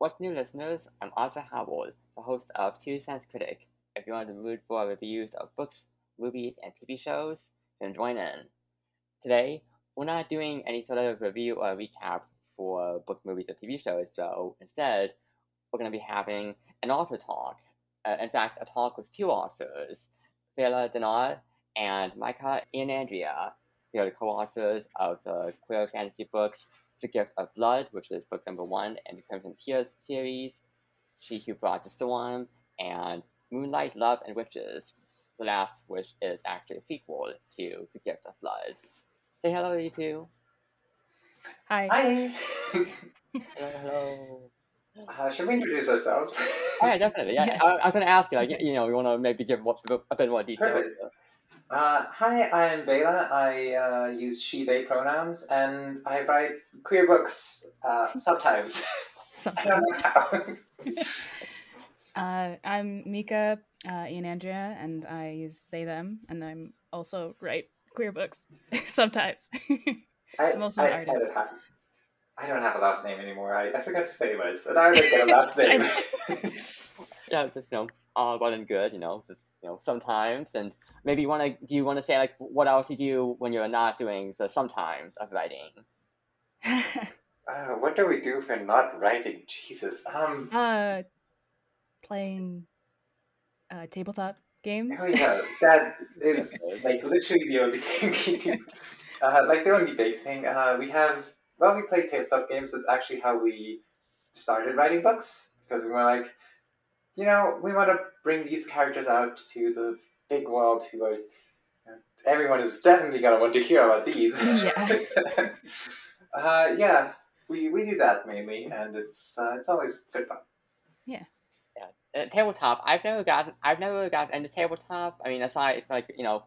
What's new, listeners? I'm Arthur Howell, the host of Two Cents Critic. If you're in the mood for reviews of books, movies, and TV shows, then join in. Today, we're not doing any sort of review or recap for books, movies, or TV shows, so instead, we're going to be having an author talk. Uh, in fact, a talk with two authors, Fela Dinar and Micah Ianandrea. They are the co-authors of the queer fantasy books The Gift of Blood, which is book number one in the Crimson Tears series, She Who Brought the Storm, and Moonlight, Love, and Witches, the last which is actually a sequel to The Gift of Blood. Say hello, to you two. Hi. Hi. Hello, hello. Uh, should we introduce ourselves? Oh, yeah, definitely. Yeah, Yeah. I, I was going to ask you, like, you know, you want to maybe give what, a bit more detail. Perfect. Uh, hi, I'm Bela. I uh, use she, they pronouns, and I write queer books uh, sometimes. I don't know how. uh, I'm Mika uh, Ian Andrea, and I use they them, and I'm also write queer books sometimes. I, I'm also I, an I artist. don't have, I don't have a last name anymore. I, I forgot to say this, and I didn't get a last name. yeah, just you know, all well and good, you know, just you know, sometimes, and maybe you want to. Do you want to say like what else you do when you're not doing the sometimes of writing? uh, what do we do for not writing? Jesus. Um. uh, playing uh, tabletop games. Oh yeah, that is like literally the only thing we do. Uh, like the only big thing. Uh, we have well, we play tabletop games. That's actually how we started writing books because we were like, you know, we want to bring these characters out to the big world. Who are everyone is definitely gonna want to hear about these. Yeah. uh, yeah, we we do that mainly, and it's uh, it's always good fun. Yeah. Uh, tabletop. I've never gotten. I've never gotten into tabletop. I mean, aside from, like you know,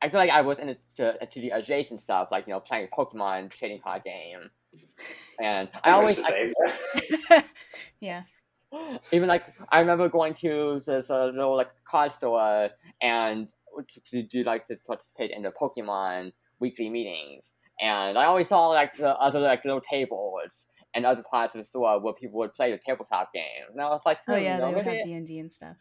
I feel like I was into into the adjacent stuff, like you know, playing Pokemon trading card game, and I Pretty always much the same. yeah. Even like I remember going to this uh, little like card store and to, to do like to participate in the Pokemon weekly meetings, and I always saw like the other like little tables and other parts of the store where people would play the tabletop games, and I was like, Oh hmm, yeah, you know, they would have D and D and stuff.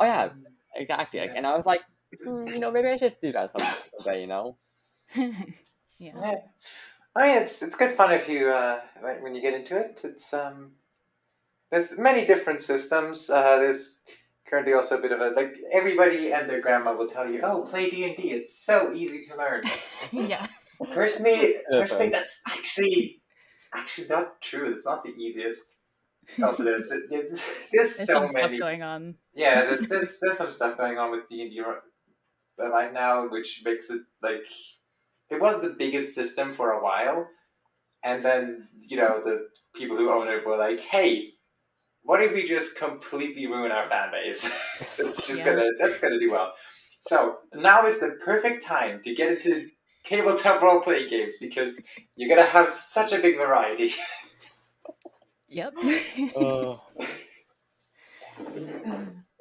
oh yeah, exactly, like, Yeah. and I was like, hmm, you know, maybe I should do that someday, you know. yeah. Yeah. I mean, it's it's good fun if you uh, when when you get into it. It's um, there's many different systems. Uh, there's currently also a bit of a like everybody and their grandma will tell you, oh, play D and D. It's so easy to learn. yeah. Personally, personally, that's actually it's actually not true. It's not the easiest. Also, there's there's, there's There's so some many stuff going on. yeah, there's there's there's some stuff going on with D and D right now, which makes it like it was the biggest system for a while, and then you know the people who own it were like, "Hey, what if we just completely ruin our fan base? it's just Yeah. gonna that's gonna do well." So now is the perfect time to get into tabletop role playing games because you're gonna have such a big variety. Yep.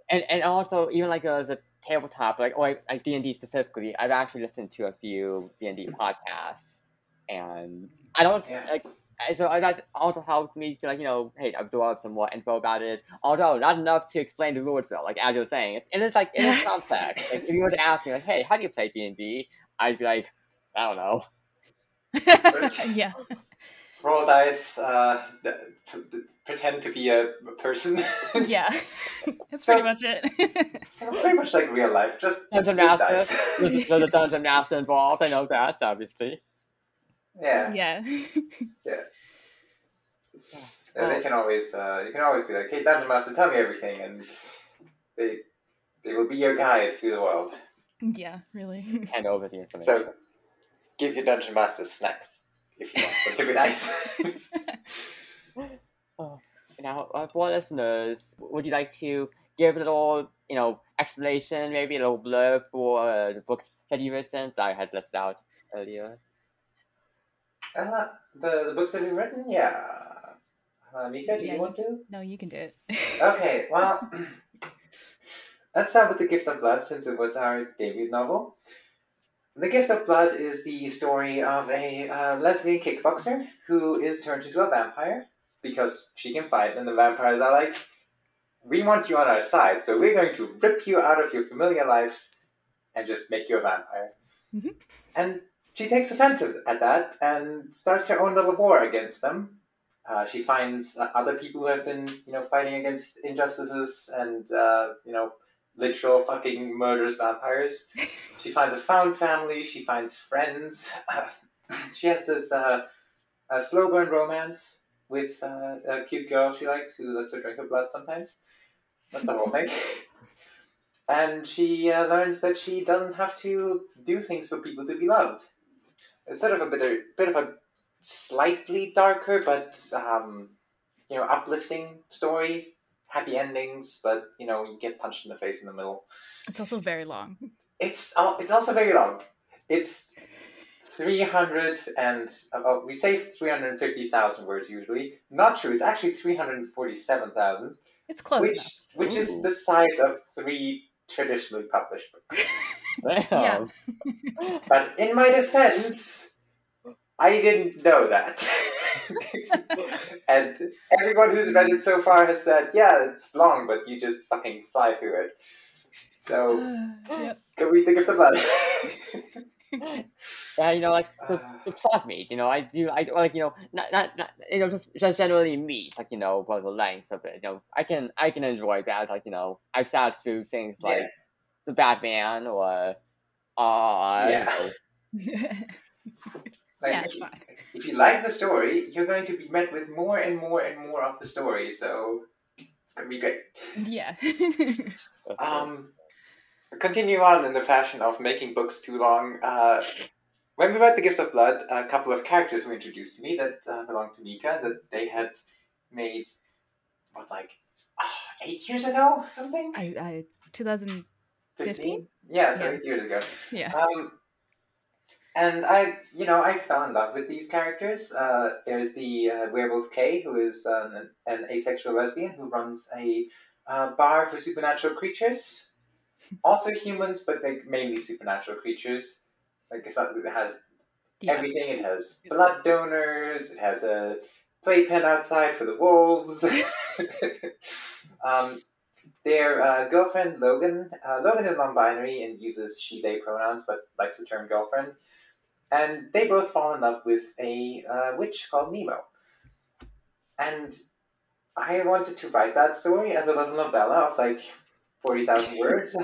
and and also even like uh, the tabletop, like or like D and D specifically, I've actually listened to a few D and D podcasts, and I don't Yeah. like. And So that also helped me to like you know hey absorb some more info about it. Although not enough to explain the rules though. Like as you're saying, it, it is like it is complex. like if you were to ask me like hey how do you play D and D, I'd be like I don't know. yeah. Roll dice, uh, th- p- th- pretend to be a person. Yeah. That's So- pretty much it. So pretty much like real life, just Dungeon with Master. dice. There's, there's a dungeon master involved. I know that obviously. Yeah, yeah. Yeah. And they can always uh, you can always be like, "Hey, dungeon master, tell me everything," and they they will be your guide through the world. Yeah, really. Hand over the information. So give your dungeon master snacks if you want them to be nice. Oh, now, uh, for listeners, would you like to give a little, you know, explanation, maybe a little blurb for uh, the books that you've written that I had listed out earlier? Uh, the the books that we've written, yeah. Uh, Mika, do Yeah, you want to? no, you can do it. Okay, well, let's start with The Gift of Blood since it was our debut novel. The Gift of Blood is the story of a uh, lesbian kickboxer who is turned into a vampire because she can fight, and the vampires are like, we want you on our side, so we're going to rip you out of your familiar life and just make you a vampire. Mhm. And she takes offense at that and starts her own little war against them. Uh, she finds uh, other people who have been, you know, fighting against injustices and, uh, you know, literal fucking murderous vampires. she finds a found family. She finds friends. she has this uh, a slow burn romance with uh, a cute girl she likes who lets her drink her blood sometimes. That's the whole thing. And she uh, learns that she doesn't have to do things for people to be loved. It's sort of a bit of, bit of a slightly darker but um, you know uplifting story. Happy endings, but you know you get punched in the face in the middle. It's also very long. It's al- it's also very long. It's three hundred and uh, we say three hundred fifty thousand words usually. Not true. It's actually three hundred forty-seven thousand, It's close which enough. which is the size of three traditionally published books. Damn. But in my defense, I didn't know that. and everyone who's read it so far has said, yeah, it's long, but you just fucking fly through it. So, yep. can we think of the blood? Yeah, you know, like the, the plot meat. You know, I do. I like you know, not not, not you know, just just generally meat. Like you know, about the length of it. You know, I can I can enjoy that. Like you know, I've sat through things like Yeah. The Batman or uh, Yeah. you Like, Yeah, if it's you- fine. If you like the story, you're going to be met with more and more and more of the story, so it's going to be great. yeah. Um, continue on in the fashion of making books too long. Uh, when we read The Gift of Blood, a couple of characters were introduced to me that uh, belonged to Mika that they had made, what, like ah, eight years ago? Something? I, I 2000 15? Yeah, so Yeah. eight years ago. yeah. Um, and I, you know, I fell in love with these characters. Uh, there's the uh, werewolf Kay, who is an, an asexual lesbian who runs a uh, bar for supernatural creatures, also humans, but like mainly supernatural creatures. Like it's not, it has yeah. everything. It has blood donors. It has a playpen outside for the wolves. um, their uh, girlfriend Logan. Uh, Logan is non-binary and uses she/they pronouns, but likes the term girlfriend. And they both fall in love with a uh, witch called Nemo. And I wanted to write that story as a little novella of like forty thousand words.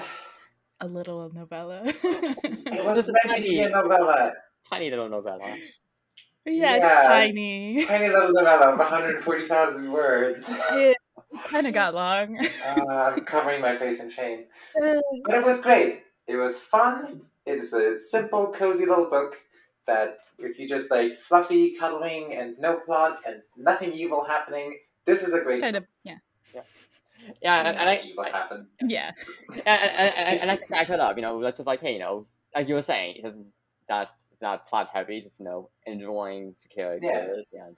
A little novella. It was Just a meant to be tiny- a novella. tiny little novella. yeah, just tiny. Tiny little novella of 140,000 words. It kind of got long. Uh, I'm covering my face in shame. But it was great. It was fun. It's a simple, cozy little book that if you just like fluffy, cuddling, and no plot and nothing evil happening, this is a great kind of, yeah. Yeah, and, and I, Nothing evil happens. Yeah. and, and, and, and I can back that up. You know, that's just like hey, you know, like you were saying, it's not it's not plot heavy. Just you know, enjoying the characters yeah. and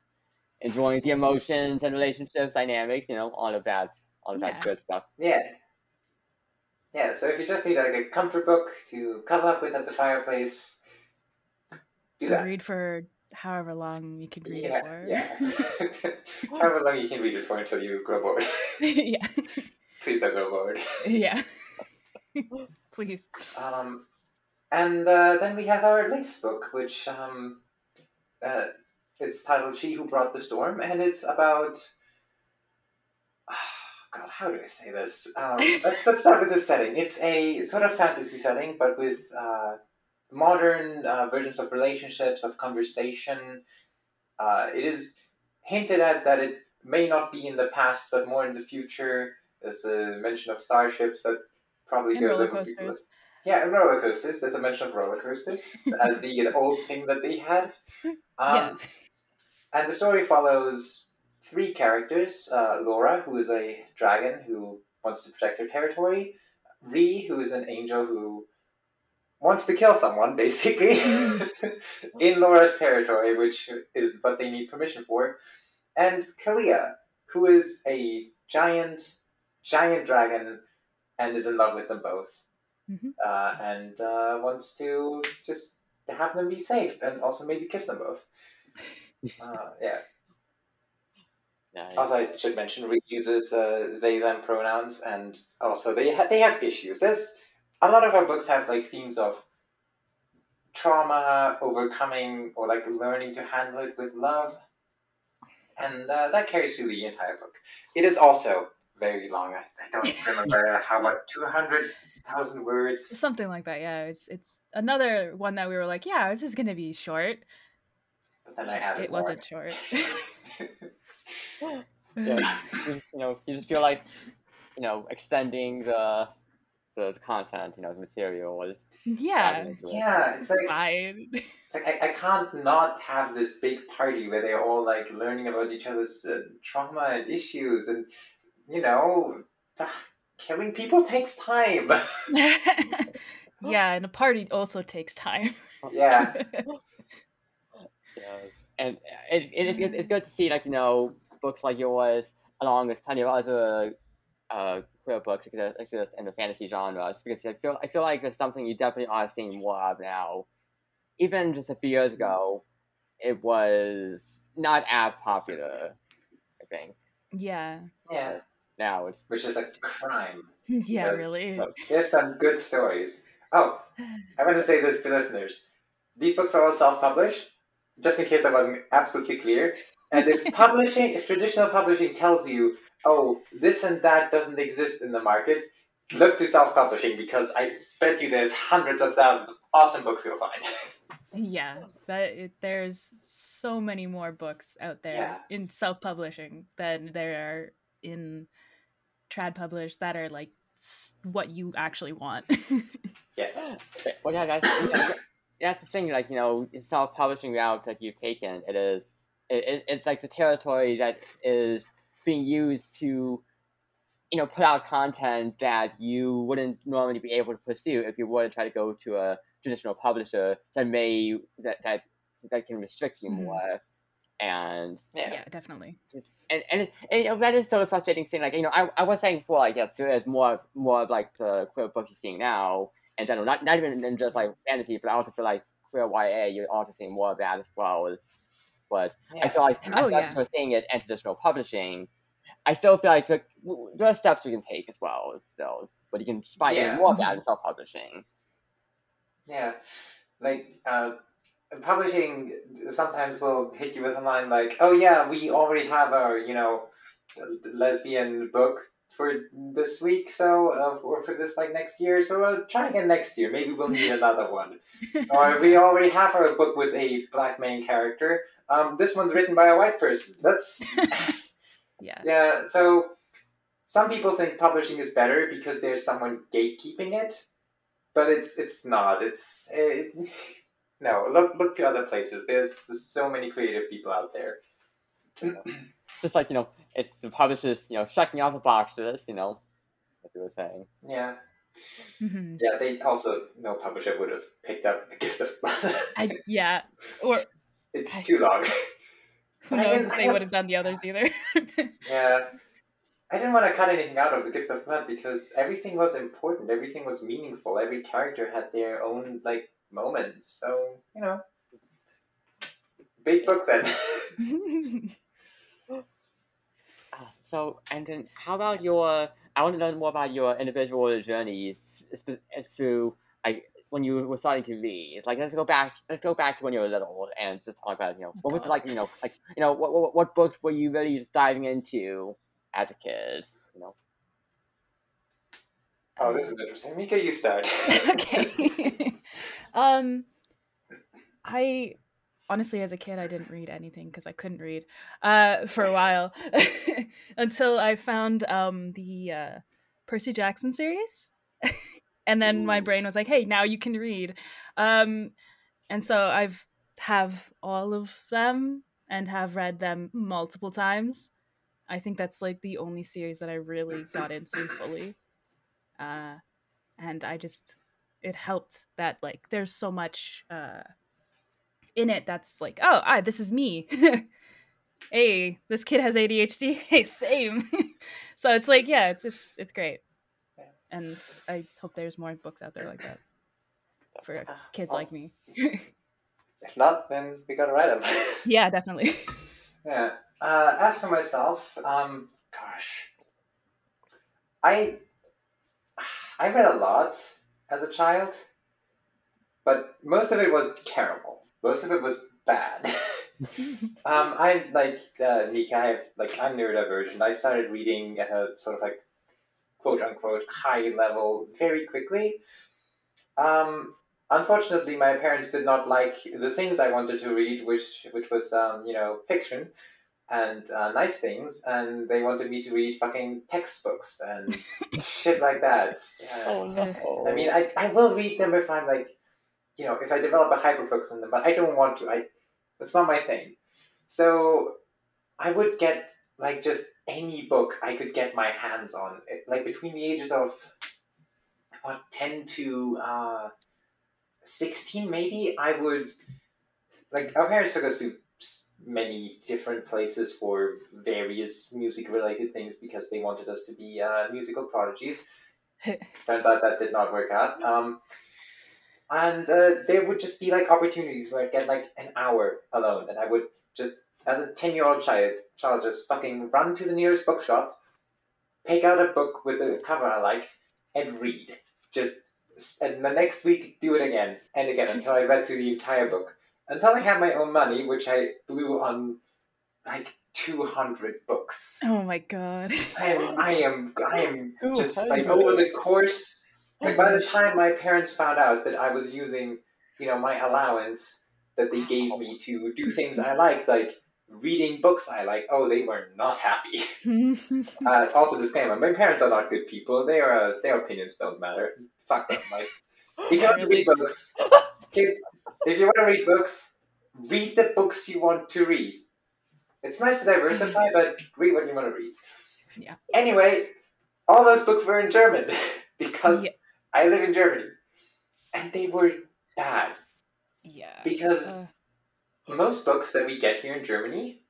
enjoying the emotions and relationships, dynamics. You know, all of that, all of Yeah. that good stuff. Yeah. Yeah, so if you just need like a comfort book to cuddle up with at the fireplace, do that. Read for however long you can read yeah, it for. yeah. However long you can read it for until you grow bored. yeah. Please don't grow bored. Yeah. Please. Um, and uh, then we have our latest book, which um, uh, it's titled "She Who Brought the Storm," and it's about. God, how do I say this? Um, let's let's start with the setting. It's a sort of fantasy setting, but with uh, modern uh, versions of relationships, of conversation. Uh, it is hinted at that it may not be in the past, but more in the future. There's a mention of starships that probably And goes roller coasters. yeah, and roller coasters. There's a mention of roller coasters as being an old thing that they had. Um, Yeah. And the story follows three characters uh, Laura, who is a dragon who wants to protect her territory, Ree, who is an angel who wants to kill someone, basically, in Laura's territory, which is what they need permission for, and Kalia, who is a giant, giant dragon and is in love with them both Mhm. uh, and uh, wants to just have them be safe and also maybe kiss them both. Uh, yeah. Nice. Also, I should mention Reed uses uh, they them pronouns, and also they ha- they have issues. There's a lot of our books have like themes of trauma, overcoming, or like learning to handle it with love, and uh, that carries through the entire book. It is also very long. I, I don't remember how much two hundred thousand words. Something like that. Yeah, it's it's another one that we were like, yeah, this is gonna be short. But I added It more. wasn't short. yeah, you, know, you just feel like, you know, extending the the content, you know, the material. yeah, it. Yeah, it's it's like fine. It's like I, I can't not have this big party where they're all like learning about each other's uh, trauma and issues, and you know, killing people takes time. yeah, and a party also takes time. yeah, Yes. And it, it, it's, it's good to see, like, you know, books like yours, along with plenty of other uh, queer books exist, exist in the fantasy genre. Just because I feel, I feel like it's something you definitely are seeing more of now. Even just a few years ago, it was not as popular, I think. yeah, yeah, Now it's which is a crime. yeah, Yes. really. There's some good stories. Oh, I want to say this to listeners: these books are all self-published. Just in case I wasn't absolutely clear. And if publishing, if traditional publishing tells you, "Oh, this and that doesn't exist in the market," look to self-publishing because I bet you there's hundreds of thousands of awesome books you'll find. Yeah, that it, there's so many more books out there Yeah. in self-publishing than there are in trad published that are like what you actually want. yeah, Well, yeah, that's, yeah, that's the thing. Like you know, self-publishing route that you've taken, it is, it, it, it's like the territory that is being used to, you know, put out content that you wouldn't normally be able to pursue if you were to try to go to a traditional publisher that may that that that can restrict you Mhm. more. And yeah, yeah, definitely. just and and, and you know, that is sort of frustrating thing. Like you know, I, I was saying before, like yes, there is more more of like the queer books you're seeing now in general, not not even in just like fantasy, but I also feel like queer YA, you're also seeing more of that as well. But I feel like Oh, as yeah. we're seeing it in traditional publishing, I still feel like there, there are steps you can take as well. Still, but you can find Yeah. more of that in self publishing. Yeah, like uh, publishing sometimes will hit you with a line like, "Oh yeah, we already have our you know lesbian book for this week, so uh, or for this like next year, so uh, try again next year. Maybe we'll need another one." or we already have our book with a black main character. Um, this one's written by a white person. That's Yeah. yeah. So some people think publishing is better because there's someone gatekeeping it, but it's it's not. It's it, no. Look look to other places. There's, there's so many creative people out there. Just like you know, it's the publishers, you know, checking off the boxes. You know, as you were saying. Yeah, Mhm. yeah. They also no publisher would have picked up the gift of I, yeah. Or it's I- too long. who knows if they would have done the others either. Yeah. I didn't want to cut anything out of the Gift of Blood because everything was important. Everything was meaningful. Every character had their own like moments. So you know, big book then. So, and then how about your? I want to learn more about your individual journeys through like when you were starting to read. Like, let's go back. Let's go back to when you were little and just talk about you know what was it like? You know, like you know what, what what books were you really just diving into as a kid? You know. oh, this is interesting. Mika, you start. okay. um, I honestly, as a kid, I didn't read anything because I couldn't read uh, for a while until I found um, the uh, Percy Jackson series, and then my brain was like, "Hey, now you can read," um, and so I've have all of them and have read them multiple times. I think that's like the only series that I really got into fully. Uh, and I just it helped that like there's so much uh in it that's like oh I this is me. Hey this kid has adhd hey same. So it's like yeah it's it's it's great. And i hope there's more books out there like that for kids Well, like me. If not, then we gotta write them. yeah definitely. Yeah. Uh, as for myself, um, gosh, I I read a lot as a child, but most of it was terrible. Most of it was bad. um, I'm like uh, Mika. I have, like I'm neurodivergent. I started reading at a sort of like quote unquote high level very quickly. Um, unfortunately, my parents did not like the things I wanted to read, which which was um, you know fiction and uh, nice things, and they wanted me to read fucking textbooks and shit like that. Uh, Oh no. I mean, I, I will read them if I'm like, you know, if I develop a hyperfocus on them, but I don't want to. I that's not my thing. So I would get like just any book I could get my hands on, It- like between the ages of what ten to uh, sixteen, maybe. I would like our parents took us to many different places for various music related things because they wanted us to be uh, musical prodigies. Turns out that did not work out. Um, and uh, there would just be like opportunities where I'd get like an hour alone, and I would just, as a ten year old child, child just fucking run to the nearest bookshop, pick out a book with a cover I liked, and read. Just and the next week do it again and again until I read through the entire book. Until I had my own money, which I blew on like two hundred books. Oh my god. I am, I am, I am just like over the course. Like by the time my parents found out that I was using, you know, my allowance that they gave me to do things I like, like reading books I like, oh, they were not happy. Uh, also, disclaimer: my parents are not good people. Their uh, their opinions don't matter. Fuck them. Like, if you want to read books, kids, if you want to read books, read the books you want to read. It's nice to diversify, but read what you want to read. Yeah. Anyway, all those books were in German because Yeah. I live in Germany, and they were bad yeah. because Uh, most books that we get here in Germany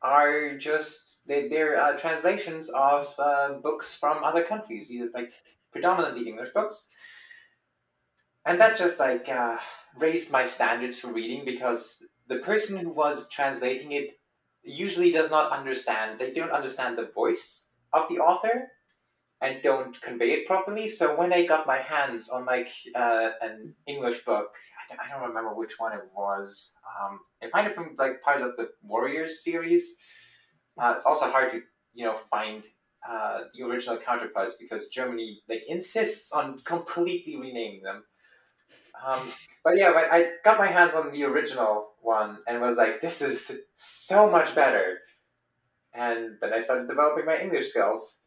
are just they, they're uh, translations of uh, books from other countries, either like predominantly English books, and that just like uh, raised my standards for reading because the person who was translating it usually does not understand. They don't understand the voice of the author and don't convey it properly. So when I got my hands on like uh, an English book, I don't, I don't remember which one it was. Um, it might have been like part of the Warriors series. Uh, it's also hard to you know find uh, the original counterparts because Germany like insists on completely renaming them. Um, but yeah, when I got my hands on the original one and was like, this is so much better. And then I started developing my English skills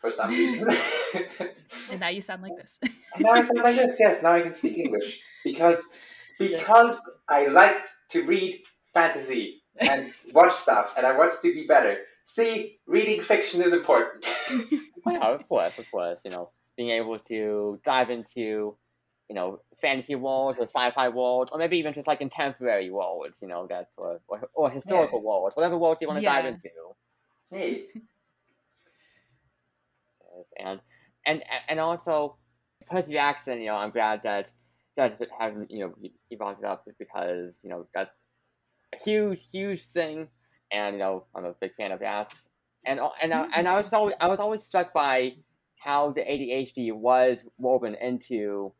for some reason. and now you sound like this. And now I sound like this. Yes, now I can speak English because because I liked to read fantasy and watch stuff, and I wanted to be better. See, reading fiction is important. yeah, of course, of course. You know, being able to dive into, you know, fantasy worlds or sci-fi worlds, or maybe even just like contemporary worlds. You know, that's or or, or historical worlds, whatever world you want to dive into. hey, Yes, and and and also Percy Jackson. You know, I'm glad that that haven't you know you- you brought it up because you know that's a huge huge thing, and you know I'm a big fan of that. And al- and I, and I was always I was always struck by how the ADHD was woven into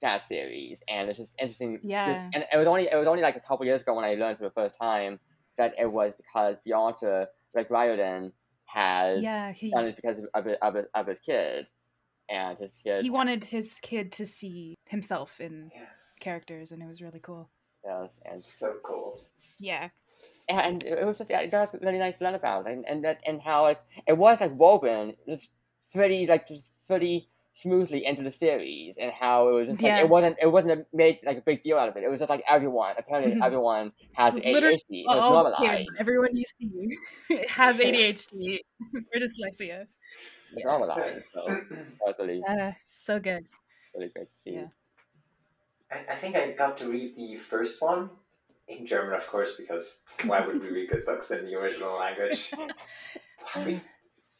that series, and it's just interesting. Yeah. and it was only it was only like a couple years ago when I learned for the first time that it was because the author Rick Riordan has yeah, he done it because of, of, of, of his kid and his kid he wanted his kid to see himself in yeah, characters, and it was really cool. yes, and it's so cool. Yeah. and it was just it was really nice to learn about and and that and how it it was like woven it's pretty like just pretty smoothly into the series and how it was just like Yeah. it wasn't it wasn't a, made like a big deal out of it it was just like everyone apparently Mhm. everyone has ADHD so All normalized kids, everyone you see has ADHD or dyslexia. it's normalized so that's really Uh, so good. really great to see Yeah. I, I think I got to read the first one in German, of course, because why would we read good books in the original language?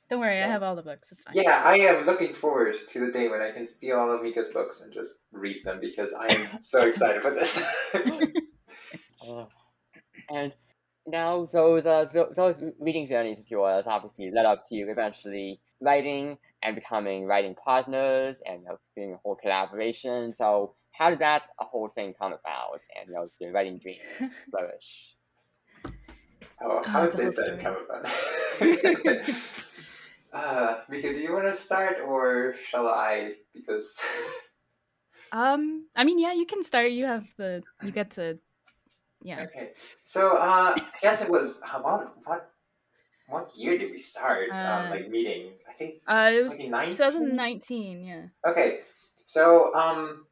Don't worry, I have all the books. It's fine. Yeah, I am looking forward to the day when I can steal all of Mika's books and just read them because I am so excited for this. Uh, and now those uh, those reading journeys, if you will, obviously led up to you eventually writing and becoming writing partners and you know, doing a whole collaboration. So how did that whole thing come about and you know the writing dream flourish? Oh, how oh, did that come about? Uh, Mika, do you want to start or shall I? Because um, I mean, yeah, you can start. You have the you get to yeah. Okay, so uh, I guess it was uh, what what what year did we start um, uh, um, like meeting? I think uh, it was 2019. Yeah. Okay, so um,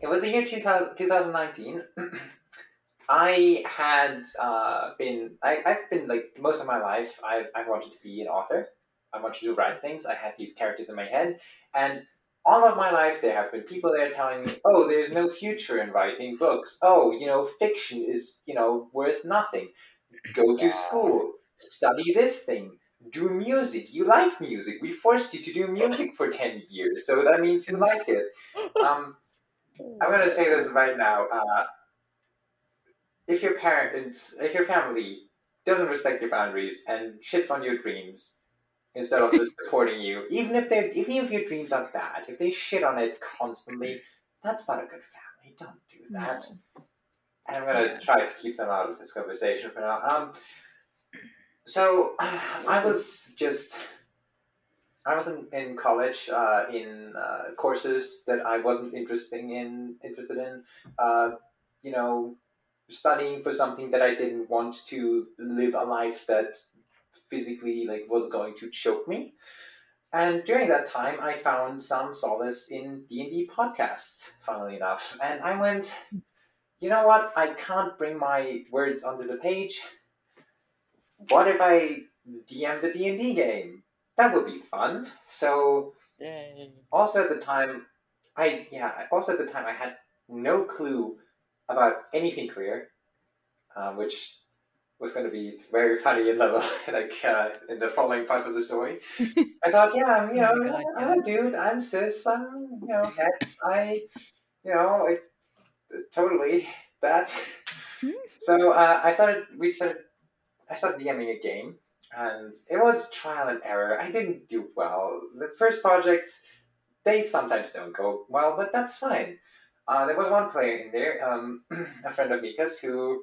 it was the year 2000, 2019. I had uh, been I, I've been like most of my life I've I wanted to be an author. I wanted to write things. I had these characters in my head, and all of my life there have been people there telling me, "Oh, there's no future in writing books. Oh, you know, fiction is you know worth nothing. Go to school, study this thing, do music. You like music. We forced you to do music for ten years, so that means you like it." Um, I'm gonna say this right now. Uh, if your parents, if your family doesn't respect your boundaries and shits on your dreams instead of just supporting you, even if they, even if your dreams are bad, if they shit on it constantly, that's not a good family. Don't do that. No. And I'm gonna yeah. try to keep them out of this conversation for now. Um, so I was just I was in, in college uh, in uh, courses that I wasn't interested in. Interested in, uh, you know, studying for something that I didn't want to live a life that physically like was going to choke me. And during that time, I found some solace in D and D podcasts. Funnily enough, and I went, you know what? I can't bring my words onto the page. What if I DM the D and D game? That would be fun. So, Yay. also at the time, I yeah. Also at the time, I had no clue about anything career, um, which was going to be very funny in level like uh, in the following parts of the story. I thought, yeah, I'm, you oh know, God, I'm a dude. I'm cis. I'm you know hex. I, you know, I, totally that. Hmm. so uh, I started. We started. I started DMing a game, and it was trial and error. I didn't do well. The first projects, they sometimes don't go well, but that's fine. Uh, there was one player in there, um, a friend of Mika's, who,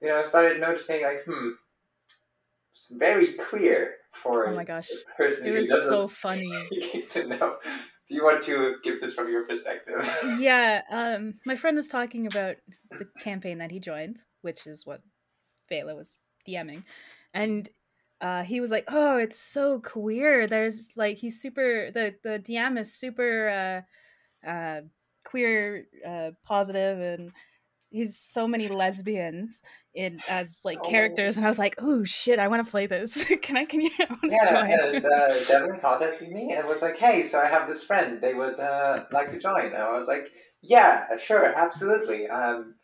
you know, I started noticing like, hmm, it's very queer for oh my gosh. a person it who doesn't so funny to know. Do you want to give this from your perspective? yeah, um, my friend was talking about the campaign that he joined, which is what Vela was DMing, and uh, he was like, "Oh, it's so queer." There's like he's super the the DM is super uh, uh, queer uh, positive and he's so many lesbians in as like so characters and i was like oh shit i want to play this. Can i can you yeah join? and uh, devin contacted me and was like hey so i have this friend they would uh, like to join. And i was like yeah sure absolutely. Um,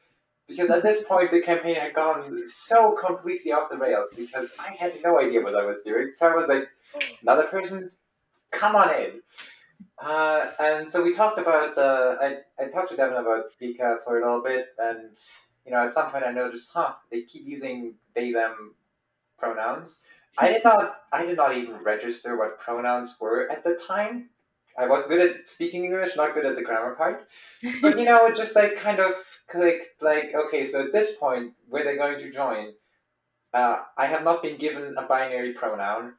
because at this point the campaign had gone so completely off the rails because i had no idea what i was doing so i was like another person? Come on in uh, and so we talked about, uh, I, I talked to Devin about Mika for a little bit, and, you know, at some point I noticed, huh, they keep using they, them pronouns. I did not, I did not even register what pronouns were at the time. I was good at speaking English, not good at the grammar part. But, you know, it just like kind of clicked, like, okay, so at this point, where they're going to join, uh, I have not been given a binary pronoun.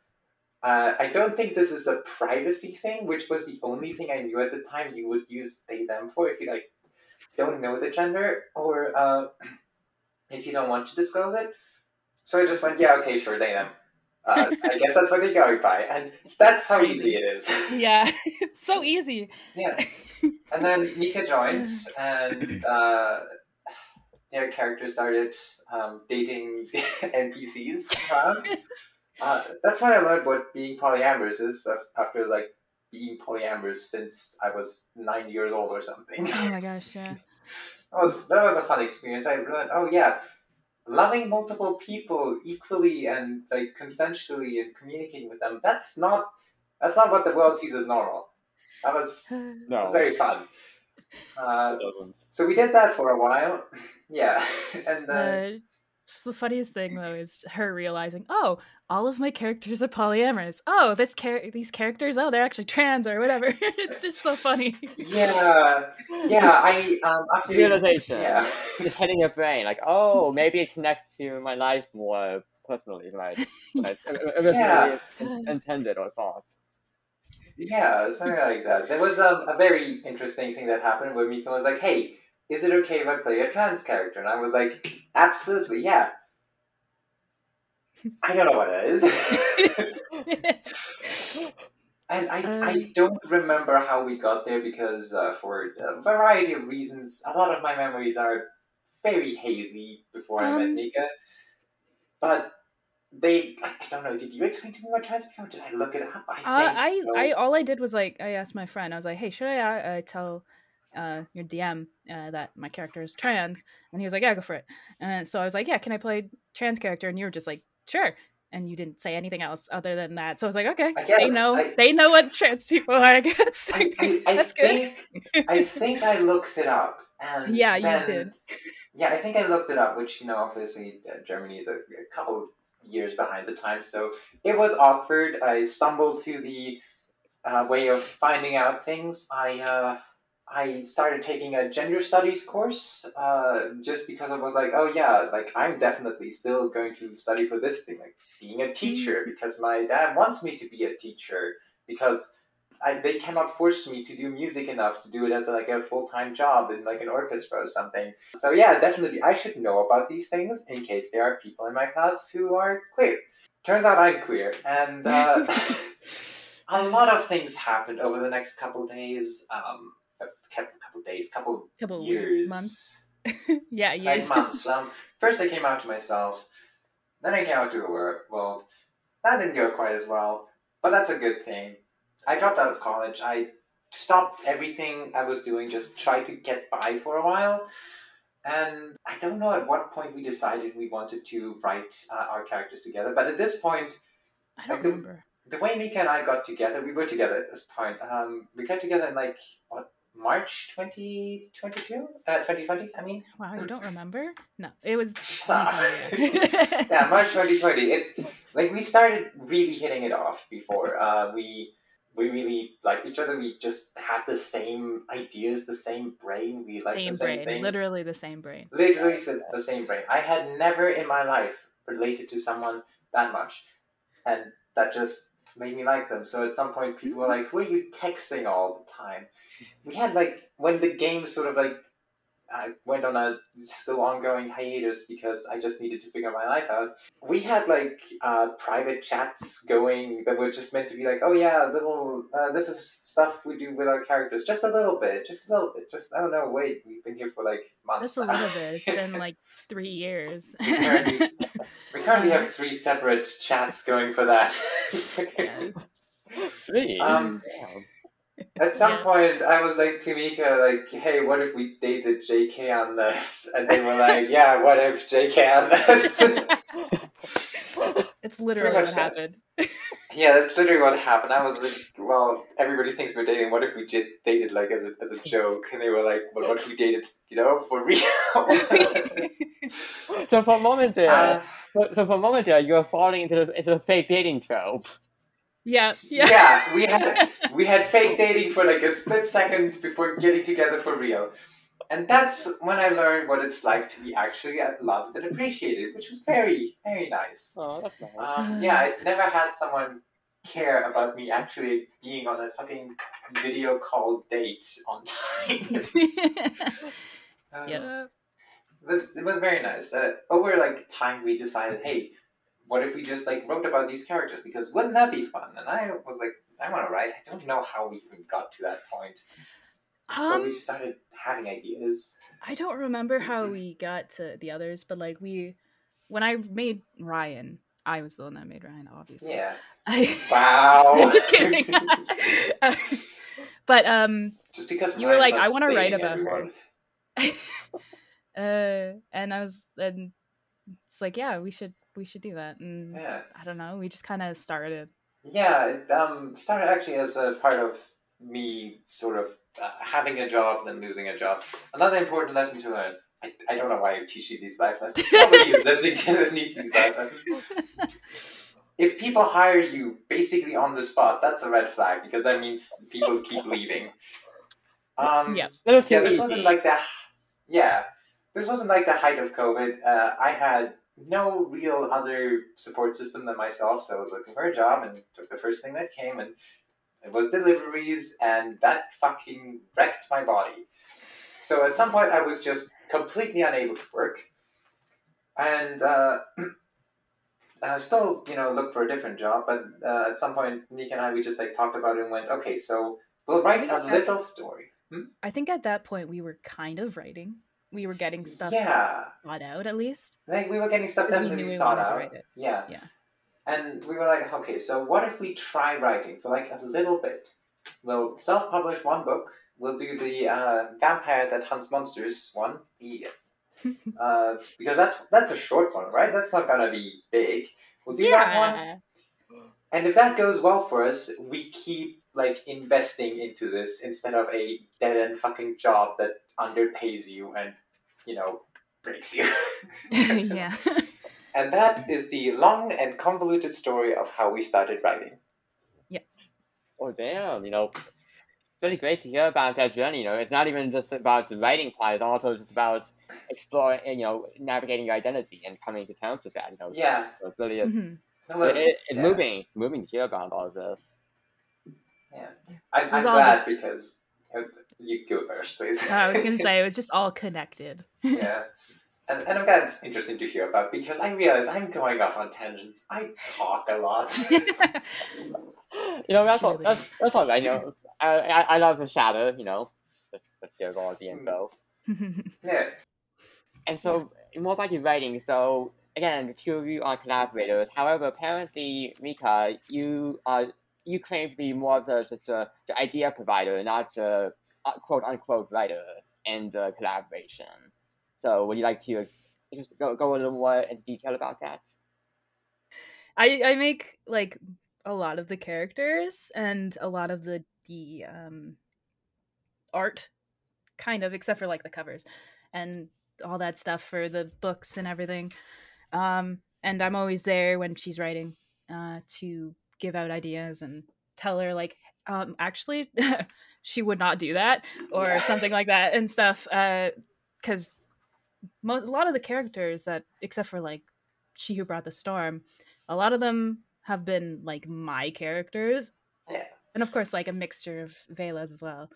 Uh, I don't think this is a privacy thing, which was the only thing I knew at the time you would use they them for if you like don't know the gender or uh, if you don't want to disclose it. So I just went, yeah, okay, sure, they them. Uh, I guess that's what they go by, and that's how easy it is. Yeah, so easy. Yeah, and then Mika joined, and uh, their character started um, dating NPCs. Uh, that's when I learned what being polyamorous is after like being polyamorous since I was nine years old or something. Oh my gosh, yeah. that was that was a fun experience. I learned, oh yeah, loving multiple people equally and like consensually and communicating with them. That's not that's not what the world sees as normal. That was no. was very fun. Uh, so we did that for a while. Yeah, and then. Uh, the funniest thing though is her realizing, oh, all of my characters are polyamorous. Oh, this char- these characters, oh, they're actually trans or whatever. it's just so funny. Yeah, yeah. I um after Realization. Yeah. Just hitting your brain, like, oh, maybe it connects to my life more personally, like, like originally Yeah. intended or thought. Yeah, something like that. There was um, a very interesting thing that happened where Mika was like, "Hey, is it okay if I play a trans character?" And I was like, "Absolutely, yeah." I don't know what that is, and I Um. I don't remember how we got there because uh, for a variety of reasons, a lot of my memories are very hazy before I met Um. Mika. But they, I don't know. Did you explain to me what trans became? Did I look it up? I think Uh, I, so. I, all I did was like, I asked my friend, I was like, hey, should I uh, tell uh, your DM uh, that my character is trans? And he was like, yeah, go for it. And so I was like, yeah, can I play trans character? And you were just like, sure. And you didn't say anything else other than that. So I was like, okay, I they know, I- they know what trans people are. I guess I, I, I that's good. think I think I looked it up, and Yeah, you did. Yeah, I think I looked it up, which you know, obviously uh, Germany is a, a couple years behind the times, so it was awkward. I stumbled through the uh, way of finding out things. I uh, I started taking a gender studies course uh, just because I was like, oh yeah, like I'm definitely still going to study for this thing, like being a teacher, because my dad wants me to be a teacher because I, they cannot force me to do music enough to do it as like a full time job in like an orchestra or something. So yeah, definitely I should know about these things in case there are people in my class who are queer. Turns out I'm queer, and uh, a lot of things happened over the next couple days. Um, couple days, couple Couple years, months. yeah, like years. months. Um, first I came out to myself, then I came out to the wor- world. That didn't go quite as well, but that's a good thing. I dropped out of college. I stopped everything I was doing, just tried to get by for a while. And I don't know at what point we decided we wanted to write uh, our characters together, but at this point, I don't like the- remember. the way Mika and I got together, we were together at this point. Um, we got together in like, what, March 2022? Uh, 2020, I mean? Wow, you don't remember? No, it was. Ah. 2020, yeah, March 2020. It like we started really hitting it off before. Uh, we we really liked each other. We just had the same ideas, the same brain. We liked same the same brain, things. literally the same brain. Literally s- the same brain. I had never in my life related to someone that much, and that just made me like them. So at some point, people were like, "Who are you texting all the time?" We had like when the game sort of like I went on a still ongoing hiatus because I just needed to figure my life out. We had like uh, private chats going that were just meant to be like, oh yeah, little uh, this is stuff we do with our characters, just a little bit, just a little bit, just I don't know. Wait, we've been here for like months. Just a little bit. It's been like three years. We currently- we currently have three separate chats going for that. Yeah, Three. Um, Damn. At some Yeah. point, I was like to Mika, like, "Hey, what if we dated JK on this?" And they were like, "Yeah, what if JK on this?" it's literally much what that. happened. yeah, that's literally what happened. I was like, "Well, everybody thinks we're dating. What if we just dated like as a as a joke?" And they were like, "Well, what if we dated, you know, for real?" so for a moment there, Uh, so, so for a moment there, you're falling into the into the fake dating trope. Yeah, yeah. yeah, we had we had fake dating for like a split second before getting together for real. And that's when I learned what it's like to be actually loved and appreciated, which was very, very nice. Oh, that's nice. Um, yeah, I never had someone care about me actually being on a fucking video call date on time. Um, yeah. It was it was very nice. Uh, over like time, we decided, hey, what if we just like wrote about these characters? Because wouldn't that be fun? And I was like, I want to write. I don't know how we even got to that point, but we Um, started having ideas. I don't remember how we got to the others, but like we, when I made Ryan, I was the one that made Ryan, obviously. Yeah. I, Wow. I'm just kidding. but um, Just because You were like, I wanna write dating about her. uh, and I was and it's like, yeah, we should we should do that. And Yeah. I don't know, we just kind of started. Yeah, it um, started actually as a part of me sort of uh, having a job and then losing a job. Another important lesson to learn I, I don't know why I teach you these life lessons. Nobody is listening to this needs these life lessons. If people hire you basically on the spot, that's a red flag because that means people keep leaving. Um, Yeah. Yeah, this wasn't like the yeah, this wasn't like the height of COVID. Uh, I had no real other support system than myself, so I was looking for a job and took the first thing that came, and it was deliveries, and that fucking wrecked my body. So at some point, I was just completely unable to work, and uh, uh, still, you know, look for a different job. But uh, at some point, Nick and I we just like talked about it and went, okay, so we'll write a little story. I think at that point we were kind of writing. We were getting stuff Yeah, thought out at least. like we were getting stuff 'Cause we we thought out. Yeah. Yeah. And we were like, okay, so what if we try writing for like a little bit? We'll self-publish one book. We'll do the uh, vampire that hunts monsters one, the, uh, because that's that's a short one, right? That's not gonna be big. We'll do that one, and if that goes well for us, we keep like investing into this instead of a dead end fucking job that underpays you and you know breaks you. yeah. And that is the long and convoluted story of how we started writing. Yeah. Oh damn! You know, it's really great to hear about that journey. You know, it's not even just about the writing part; it's also just about exploring, you know, navigating your identity and coming to terms with that. You know, Yeah, so it's really is, Mhm. it it, it's yeah. moving, moving to hear about all of this. Yeah, I'm, I'm glad just- because you go first, please. I was gonna say it was just all connected. yeah, and, and I'm glad it's interesting to hear about because I realize I'm going off on tangents. I talk a lot. You know, that's all. That's that's all right. You know, I I, I love the shadow. You know, just just give all the info. yeah, And so, more about your writing. So, again, the two of you are collaborators. However, apparently, Mika, you are you claim to be more of the just the idea provider, not the quote unquote writer and the collaboration. So, would you like to just go go a little more into detail about that? I I make like a lot of the characters and a lot of the the um art kind of except for like the covers and all that stuff for the books and everything. Um and I'm always there when she's writing uh to give out ideas and tell her like um actually she would not do that or Yeah. something like that and stuff uh cuz most a lot of the characters that except for like she who brought the storm a lot of them have been like my characters yeah, and of course like a mixture of Vela's as well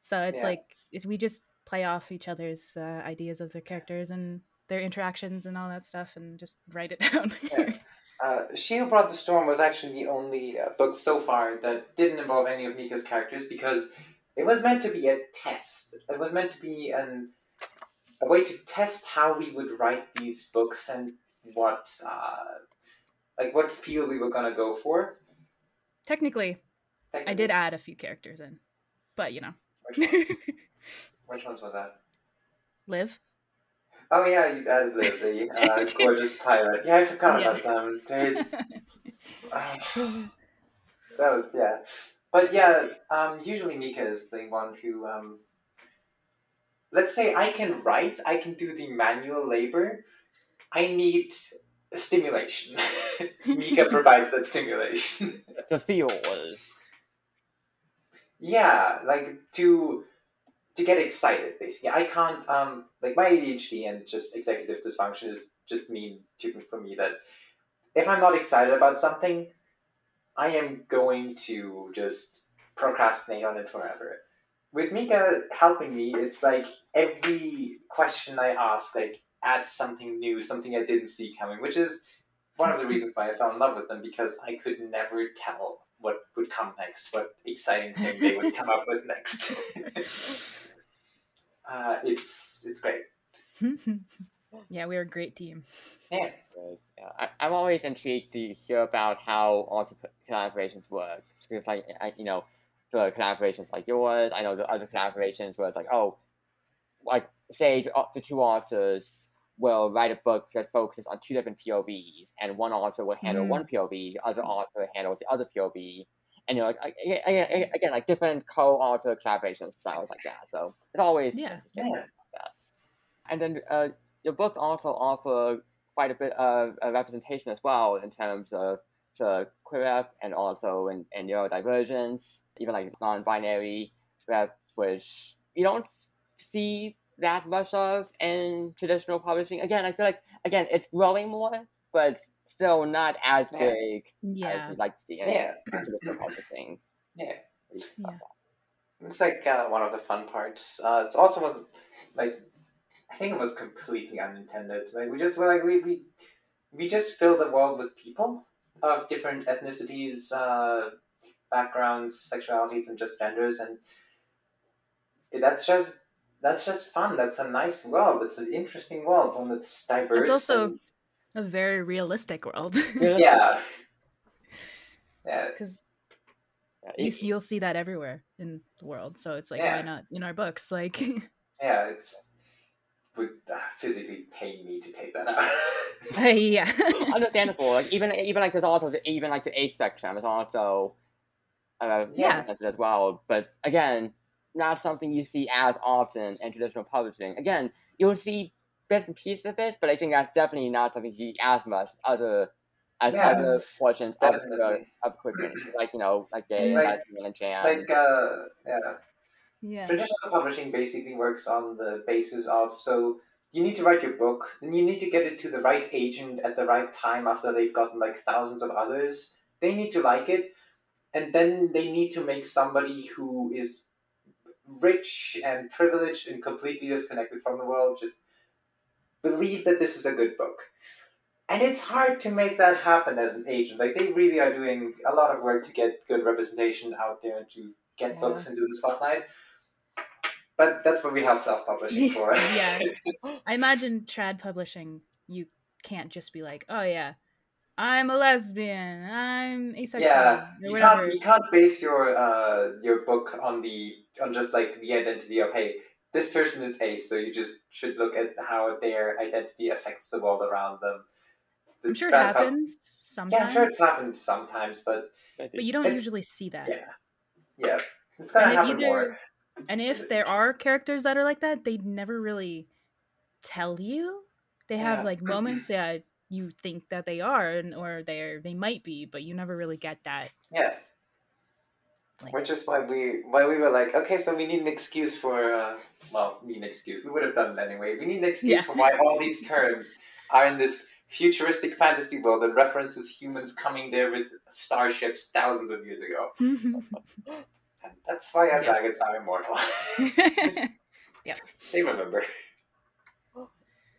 so it's Yeah. like it's, we just play off each other's uh, ideas of their characters and their interactions and all that stuff and just write it down Yeah. Uh, she Who Brought the Storm was actually the only uh, book so far that didn't involve any of Mika's characters because it was meant to be a test. It was meant to be an, a way to test how we would write these books and what, uh, like, what feel we were gonna go for. technically i did add a few characters in but you know Which ones? Which ones was that? live Oh yeah, you added Liv, the uh, gorgeous pirate. Yeah, I forgot Yeah. about them. They, uh, that was, yeah, but yeah, um, usually Mika is the one who, um, let's say I can write, I can do the manual labor. I need stimulation. Mika provides that stimulation. The feel. yeah, like to to get excited. Basically, I can't. Um, like my ADHD and just executive dysfunction is just mean to for me that if I'm not excited about something, I am going to just procrastinate on it forever. With Mika helping me, it's like every question I ask like adds something new, something I didn't see coming, which is one of the reasons why I fell in love with them because I could never tell what would come next, what exciting thing they would come up with next. uh, it's it's great. yeah we're a great team Yeah. Yeah, I, I'm always intrigued to hear about how all the collaborations work. Because, like, I, you know, the collaborations like yours, I know the other collaborations where it's like, oh, like, say the, the two authors will write a book that focuses on two different POVs, and one author will handle Mm. one POV, the other author handles the other POV, and you know, like, I- I- I- again, like different co-author collaboration styles like that. So it's always Yeah. Yeah. about. And then uh, your books also offer quite a bit of, of representation as well in terms of the queer rep and also in, in neurodivergence, even like non-binary rep, which you don't see that much of in traditional publishing. Again, I feel like again it's growing more, but still not as Yeah. big Yeah. as we'd like to see in Yeah. traditional publishing. Yeah. Yeah. It's like uh, one of the fun parts. Uh, it's also was like I think it was completely unintended. Like we just were like we we, we just fill the world with people of different ethnicities, uh, backgrounds, sexualities, and just genders, and that's just that's just fun. That's a nice world. It's an interesting world, one that's diverse. It's also- and- A very realistic world. yeah, yeah. Because Yeah, you, you'll see that everywhere in the world. So it's like, Yeah. why not in our books? Like, Yeah, it's would uh, physically pain me to take that out. yeah. understandable. Like even even like there's also the, even like the age spectrum is also uh, Yeah. represented as well. But again, not something you see as often in traditional publishing. Again, you'll see bits and pieces of it, but I think that's definitely not something you see as much as other as Yeah, other portions of the of the quick like you know like gay, Like- lesbian, and trans. like uh, yeah. yeah. Traditional publishing basically works on the basis of so you need to write your book, then you need to get it to the right agent at the right time after they've gotten like thousands of others. They need to like it, and then they need to make somebody who is rich and privileged and completely disconnected from the world just believe that this is a good book. And it's hard to make that happen as an agent. Like they really are doing a lot of work to get good representation out there and to get Yeah. books into the spotlight. But that's what we have self-publishing for. Yeah. I imagine trad publishing, you can't just be like, oh yeah, I'm a lesbian, I'm asexual, yeah, you whatever. can't you can't base your uh your book on the on just like the identity of hey this person is ace, so you just should look at how their identity affects the world around them. The I'm sure it trad pub- happens sometimes, Yeah, I'm sure it's happened sometimes, but but you don't usually see that. yeah, yeah, it's gonna And happen either- more. And if there are characters that are like that, they never really tell you. They have Yeah. like moments, yeah, you think that they are, and or they're they might be, but you never really get that. Yeah. Like- Which is why we why we were like, okay, so we need an excuse for uh, well, need an excuse. We would have done it anyway. We need an excuse Yeah. for why all these terms are in this futuristic fantasy world that references humans coming there with starships thousands of years ago. That's why our Yeah. dragons are immortal. Yeah. They remember.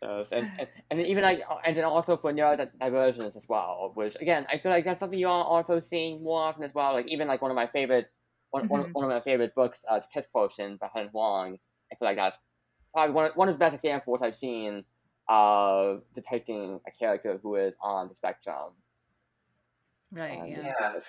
Yes, and, and, and even like and then also for neurodivergence as well, which again I feel like that's something you are also seeing more often as well. Like even like one of my favorite one, one, Mhm. one of my favorite books, uh, Kiss Quotient by Helen Hoang. I feel like that's probably one of, one of the best examples I've seen of depicting a character who is on the spectrum. right, Um, yeah. Yeah.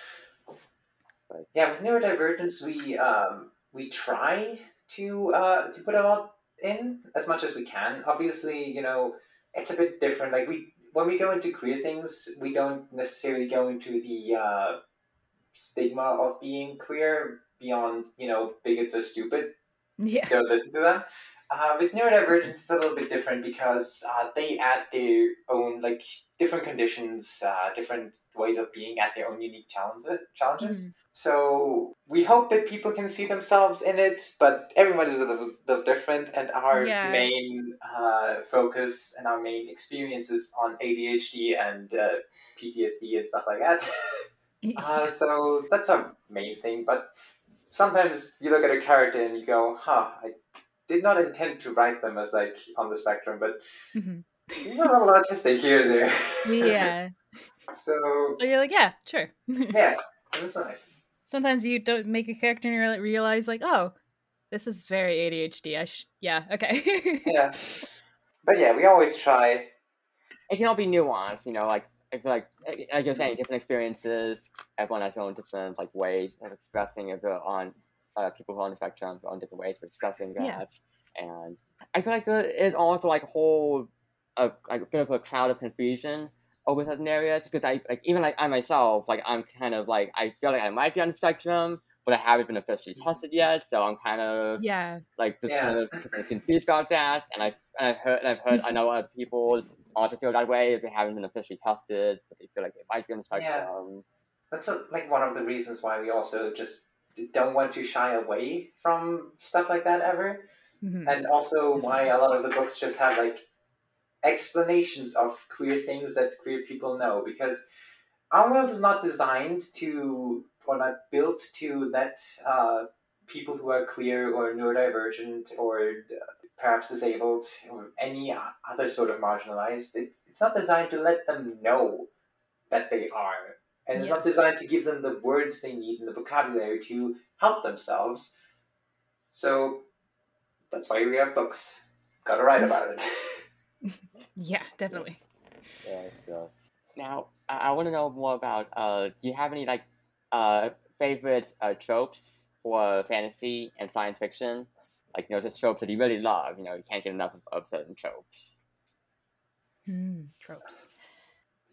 But- Yeah, with neurodivergence, we um, we try to uh, to put a lot in as much as we can. Obviously, you know, it's a bit different. Like we when we go into queer things, we don't necessarily go into the uh, stigma of being queer beyond you know bigots are stupid. Yeah. Don't listen to them. Uh, with neurodivergence, it's a little bit different because uh, they add their own like different conditions, uh, different ways of being, add their own unique challenges. Challenges. So we hope that people can see themselves in it, but everyone is a little, little different, and our Yeah. main uh, focus and our main experiences on ADHD and uh, PTSD and stuff like that. Uh, so that's our main thing. But sometimes you look at a character and you go, "Huh, I did not intend to write them as like on the spectrum, but Mhm. there's a little autistic here and there." yeah. so So you're like, yeah, sure. yeah, that's nice. Sometimes you don't make a character and you realize, like, oh, this is very ADHD. I sh- yeah, okay. Yeah, but yeah, we always try. It can all be nuanced, you know. Like I feel like like you're saying, different experiences. Everyone has their own different like ways of expressing it they're on uh, people who are on the spectrum, their own different ways of expressing that. Yeah. And I feel like there is also like a whole a, like a bit of a cloud of confusion over certain areas because I like even like I myself like I'm kind of like I feel like I might be on the spectrum, but I haven't been officially tested yet, so I'm kind of Yeah. like just Yeah. kind of kind of confused about that. And I and I've heard and I've heard I know other people also feel that way if they haven't been officially tested, but they feel like they might be on the Yeah. spectrum. That's uh like one of the reasons why we also just don't want to shy away from stuff like that ever. Mhm. and also why a lot of the books just have like explanations of queer things that queer people know because our world is not designed to or not built to let uh, people who are queer or neurodivergent or uh, perhaps disabled or any other sort of marginalized it's, it's not designed to let them know that they are and it's Yeah. not designed to give them the words they need and the vocabulary to help themselves so that's why we have books. Gotta write about it. Yeah, definitely. Yes, yes. Now, I, I want to know more about. Uh, do you have any like uh favorite uh, tropes for fantasy and science fiction? Like you know, just tropes that you really love. You know, you can't get enough of, of certain tropes. Hmm, tropes.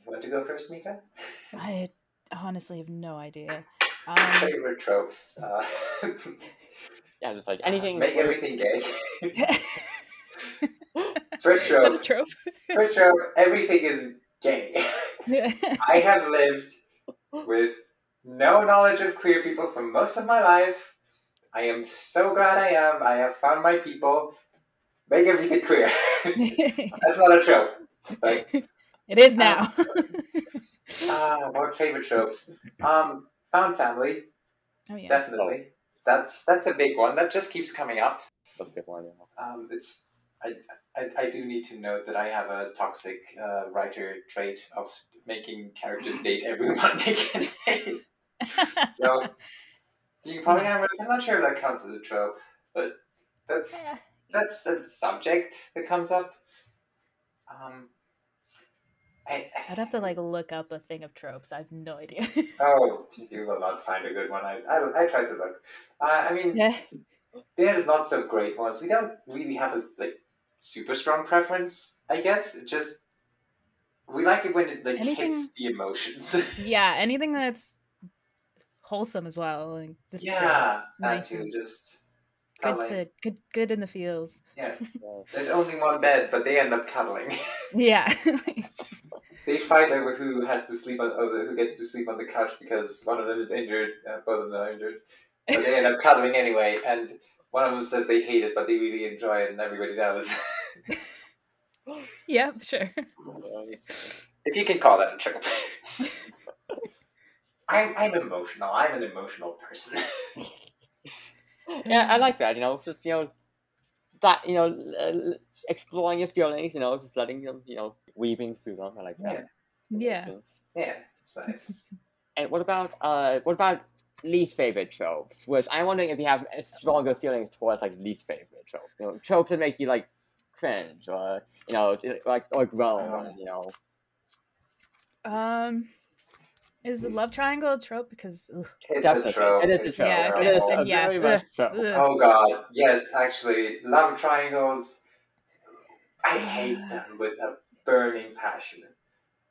You want to go first, Mika? I honestly have no idea. Um, Favorite tropes. Uh, Yeah, just like anything. Make everything gay. First Is that a trope. trope? First trope. Everything is gay. I have lived with no knowledge of queer people for most of my life. I am so glad I am. I have found my people. Make everything queer. That's not a trope. Like it is now. Ah, what favorite tropes? Um, found family, oh yeah. definitely. That's that's a big one that just keeps coming up. That's a good one. Yeah. Um, it's I, I I do need to note that I have a toxic uh, writer trait of making characters date everyone they can date. So being polyamorous, I'm not sure if that counts as a trope, but that's that's a subject that comes up. Um, I, I'd have to like look up a thing of tropes. I have no idea. Oh, you will not find a good one. I, I, I tried to look. Uh, I mean, yeah. there's not so great ones. We don't really have a like super strong preference. I guess It just we like it when it like Anything- hits the emotions. Yeah. Anything that's wholesome as well. Like just yeah, that Nice too. Just Good cuddling. to good good in the feels. Yeah, there's only one bed, but they end up cuddling. Yeah. they fight over who has to sleep on, over who gets to sleep on the couch because one of them is injured. Uh, both of them are injured, but they end up cuddling anyway. And one of them says they hate it, but they really enjoy it, and everybody knows. yeah, sure. if you can call that a trope. I'm, I'm emotional. I'm an emotional person. yeah, I like that. You know, just you know, that you know, uh, exploring your feelings. You know, just letting them. You know, weaving through them. I like that. Yeah. yeah, it's nice. And what about uh, what about least favorite tropes? Which I'm wondering if you have stronger feelings towards like least favorite tropes. You know, tropes that make you like cringe or you know, like or groan. Um, You know, Um is the love triangle a trope? Because ugh. It's Definitely. a trope. It is a trope. Yeah. It is a Yeah. very much trope. Oh god, yes, actually, love triangles. I hate them with a burning passion.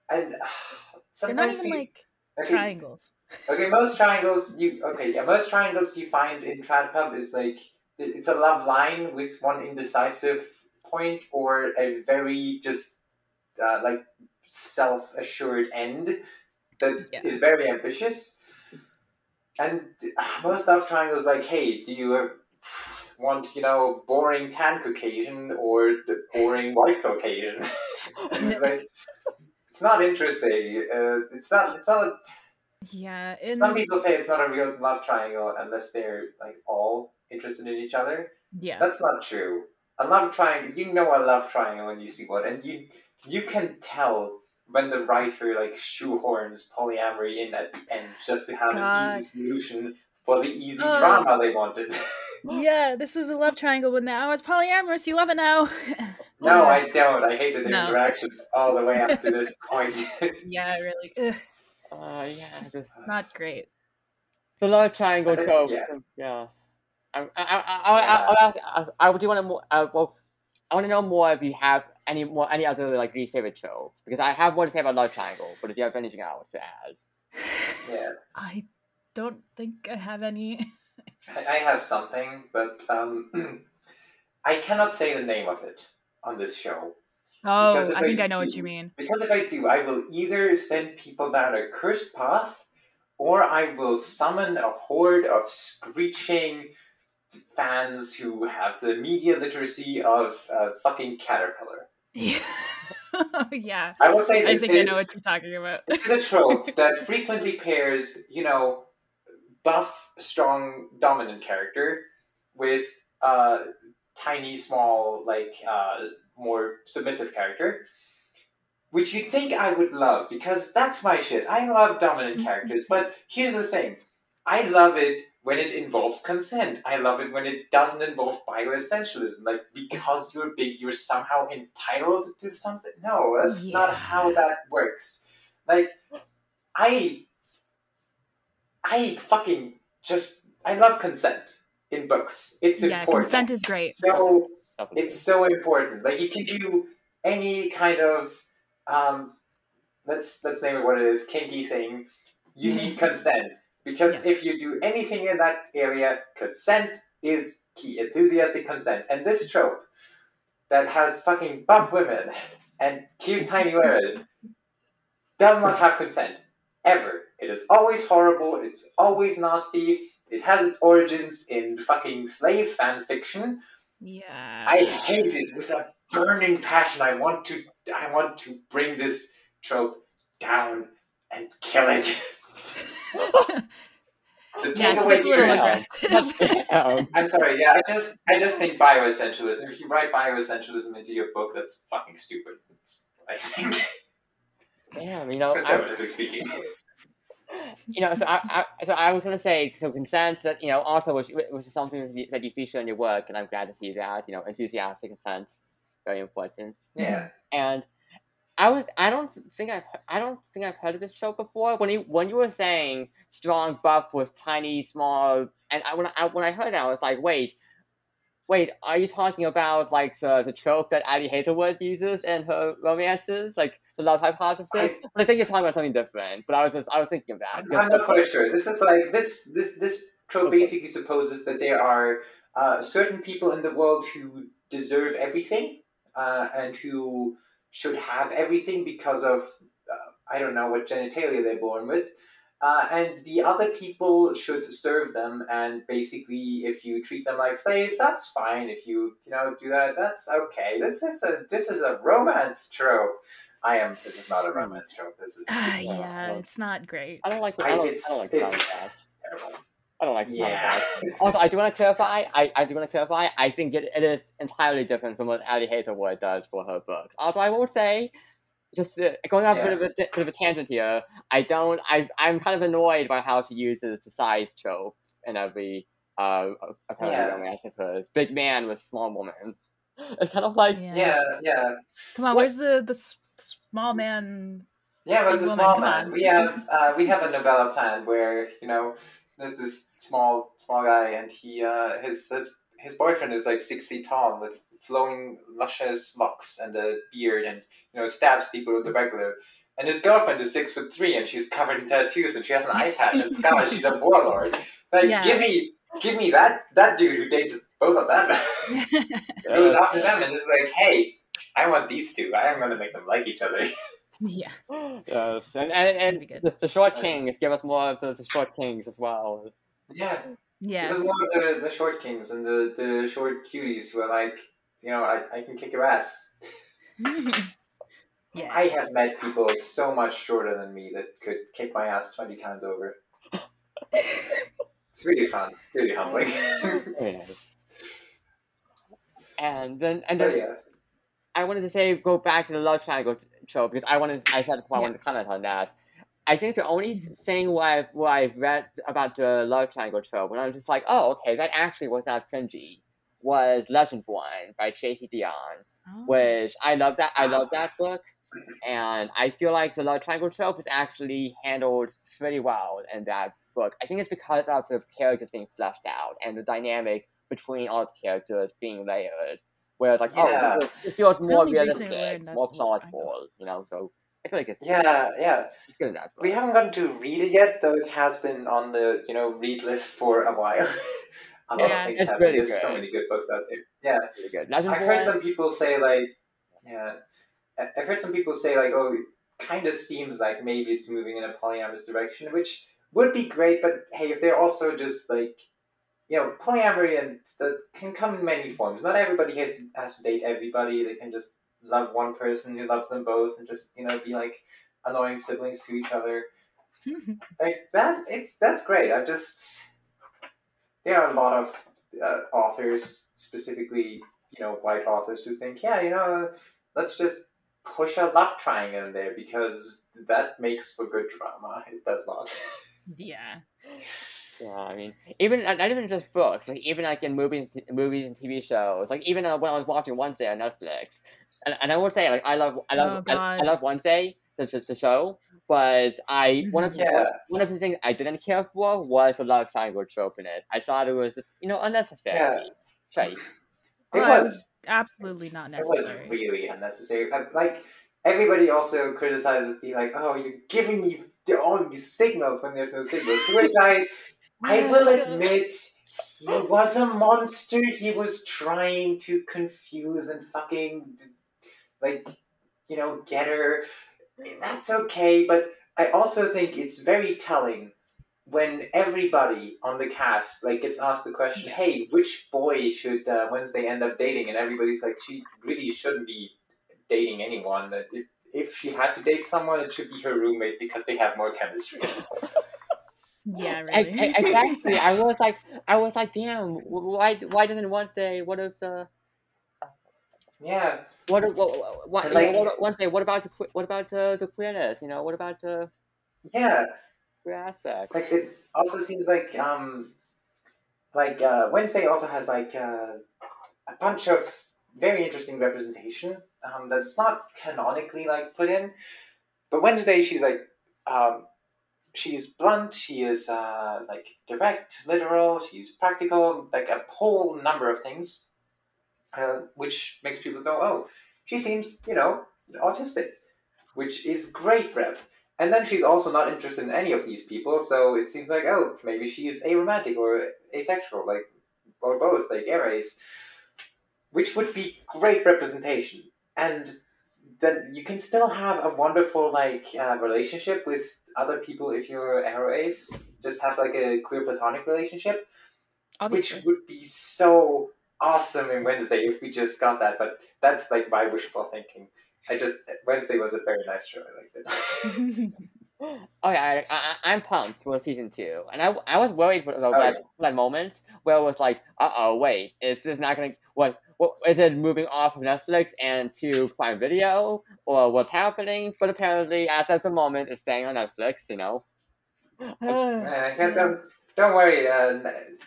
And uh, they're sometimes not even like okay, triangles. Okay, most triangles you okay, yeah, most triangles you find in TradPub is like it's a love line with one indecisive point or a very just uh, like self assured end that is Yeah. very ambitious. And uh, most love triangles like, hey, do you want you know boring tan Caucasian or the boring white Caucasian? It's like it's not interesting. Uh, it's not. It's not. A, Yeah. In, some people say it's not a real love triangle unless they're like all interested in each other. yeah. That's not true. A love triangle, you know a love triangle when you see one, and you you can tell when the writer like shoehorns polyamory in at the end just to have an easy solution for the easy Oh. drama they wanted. yeah, this was a love triangle, but now it's polyamorous. You love it now. no, I don't. I hated the no. interactions all the way up to this point. yeah, really. Uh, yeah, just not great. The love triangle uh, show. Yeah. yeah. I, I, I. I, I, I, I, I do want to more. Uh, well, I want to know more if you have any more any other like least favorite shows because I have more to say about love triangle. But if you have anything else to add, yeah, I don't think I have any. I, have something, but um, I cannot say the name of it on this show. Oh, I think I I know what you mean. Because if I do, I will either send people down a cursed path, or I will summon a horde of screeching fans who have the media literacy of a fucking Caterpillar. yeah, I will say I think is, I know what you're talking about. it's a trope that frequently pairs, you know, buff, strong, dominant character with a tiny, small, like uh, more submissive character. Which you'd think I would love because that's my shit. I love dominant Mhm. characters, but here's the thing: I love it when it involves consent. I love it when it doesn't involve bioessentialism. Like because you're big, you're somehow entitled to something. No, that's not how that works. Like I I fucking just I love consent in books. It's Yeah, important. consent is great. So Definitely. it's so important. Like you can do any kind of um let's let's name it what it is, kinky thing. You need consent. Because if you do anything in that area, consent is key. Enthusiastic consent. And this trope that has fucking buff women and cute tiny women does not have consent. Ever. It is always horrible, it's always nasty, it has its origins in fucking slave fan fiction. Yeah. I hate it with a burning passion. I want to I want to bring this trope down and kill it. The yeah, she takeaway gets here is- I'm sorry, yeah, I just I just think bioessentialism. If you write bioessentialism into your book, that's fucking stupid. It's, I think, damn, you know, I, conservatively speaking. You know, so I, I, so I was gonna say, so consent, that you know, also which, which is something that you, feature in your work, and I'm glad to see that. You know, enthusiastic consent, very important. Yeah. And I was, I don't think I've, I don't think I've heard of this show before. When you, when you were saying strong buff was tiny, small, and I when I when I heard that, I was like, wait. Wait, are you talking about like the, the trope that Ali Hazelwood uses in her romances, like the love hypothesis? I- but I think you're talking about something different. But I was just I was thinking of that. I'm, I'm not quite sure. This is like this this this trope Okay. basically supposes that there are uh, certain people in the world who deserve everything uh, and who should have everything because of uh, I don't know what genitalia they're born with. Uh, and the other people should serve them, and basically, if you treat them like slaves, that's fine. If you, you know, do that, that's okay. This is a this is a romance trope. I am. This is not a romance trope. This is this yeah, well- it's not great. I don't like the, I- I, don't, it's- I don't like the sound it's- terrible. I don't like the sound Yeah. of. Also, I do want to clarify. I, I do want to clarify. I think it, it is entirely different from what Ali Hazelwood does for her books. Although I will say, just uh, going off a bit of a bit of a tangent here. I don't. I I'm kind of annoyed by how she uses the size trope in every uh apparently Yeah. romance of hers. Big man with small woman. It's kind of like Yeah. Yeah, yeah. Come on, What- where's the the s- small man? Yeah, it was a small come man. on. We have uh, we have a novella planned where you know there's this small small guy and he uh, his his his boyfriend is like six feet tall with flowing luscious locks and a beard and you know stabs people with the regular. And his girlfriend is six foot three and she's covered in tattoos and she has an eye patch and scars. She's a warlord. Like Yeah. give me give me that that dude who dates both of them. goes after them and is like, hey, I want these two. I am gonna make them like each other. yeah. yes, and and, gonna and the, the short kings give us more of the, the short kings as well. Yeah. Yes. Because more of the, the short kings and the, the short cuties who are like, you know, I, I can kick your ass. yeah. I have met people so much shorter than me that could kick my ass 20 times over. It's really fun, really humbling. Very nice. And then and but then yeah, I wanted to say go back to the love triangle trope because I wanted I said before I wanted to comment on that. I think the only thing what I've, what I've read about the love triangle trope when I was just like, oh, okay, that actually was not cringy, was Legendborn by Tracy Deonn, Oh. which I love that I love that book, and I feel like the love triangle trope is actually handled pretty well in that book. I think it's because of the characters being fleshed out and the dynamic between all the characters being layered. Whereas like, oh, Yeah. oh, this, this feels more only recently realistic, more whole- plausible, you know. So I feel like it's Yeah, yeah. it's good enough. We haven't gotten to read it yet, though it has been on the you know read list for a while. a lot Yeah, of things it's have really There's so good. many good books out there. Yeah, really good. Legend I've heard some people say like, yeah, I- I've heard some people say like, oh, it kind of seems like maybe it's moving in a polyamorous direction, which would be great. But hey, if they're also just like, you know, polyamory and that can come in many forms. Not everybody has to, has to date everybody. They can just love one person who loves them both, and just you know be like annoying siblings to each other. Like that, it's that's great. I just there are a lot of uh, authors, specifically you know white authors, who think, yeah, you know, let's just push a love triangle in there because that makes for good drama. It does not. yeah. Yeah, I mean, even not not even just books, like even like in movies, movies and TV shows. Like even uh, when I was watching Wednesday on Netflix, and, and I would say like I love I love Oh, I, I love Wednesday the, the, the show, but I one of the, Yeah. one of the things I didn't care for was a lot of triangle trope in it. I thought it was you know unnecessary. Yeah. Right. It Well, was absolutely not necessary. it was necessary. really unnecessary. Like- Like everybody also criticizes the like, oh, you're giving me the- all these signals when there's no signals. To which I I will oh, admit, he was a monster. He was trying to confuse and fucking, like, you know, get her. That's okay, but I also think it's very telling when everybody on the cast like gets asked the question, "Hey, which boy should uh, Wednesday end up dating?" and everybody's like, "She really shouldn't be dating anyone. That if, if she had to date someone, it should be her roommate because they have more chemistry." Yeah, really. I, exactly. I was like, I was like, damn. Why? Why doesn't Wednesday? What if the yeah. what? What? What? And, you know, like- what Wednesday? What about the what about the the queerness? You know, what about the Yeah, queer aspect? like it also seems like um like uh, Wednesday also has like uh, a bunch of very interesting representation um, that's not canonically like put in, but Wednesday she's like um, she's blunt, she is uh, like direct, literal, she's practical, like a whole number of things, uh, which makes people go, oh, she seems you know autistic, which is great rep. And then she's also not interested in any of these people, so it seems like, oh, maybe she's aromantic or asexual, like, or both, like aroace, which would be great representation. And then you can still have a wonderful, like, uh, relationship with other people if you're aroace. Just have, like, a queer platonic relationship, Obviously. which would be so awesome in Wednesday if we just got that, but that's, like, my wishful thinking. I just, Wednesday was a very nice show, I liked it. Oh yeah, I, I, I'm pumped for season two, and I, I was worried for, for, Oh, that, yeah. that moment where it was like, uh oh, wait, is this not gonna what? What is it moving off of Netflix and to Prime Video, or what's happening? But apparently, as of the moment, it's staying on Netflix. You know. Ugh. Uh, yeah, don't, don't worry. Uh,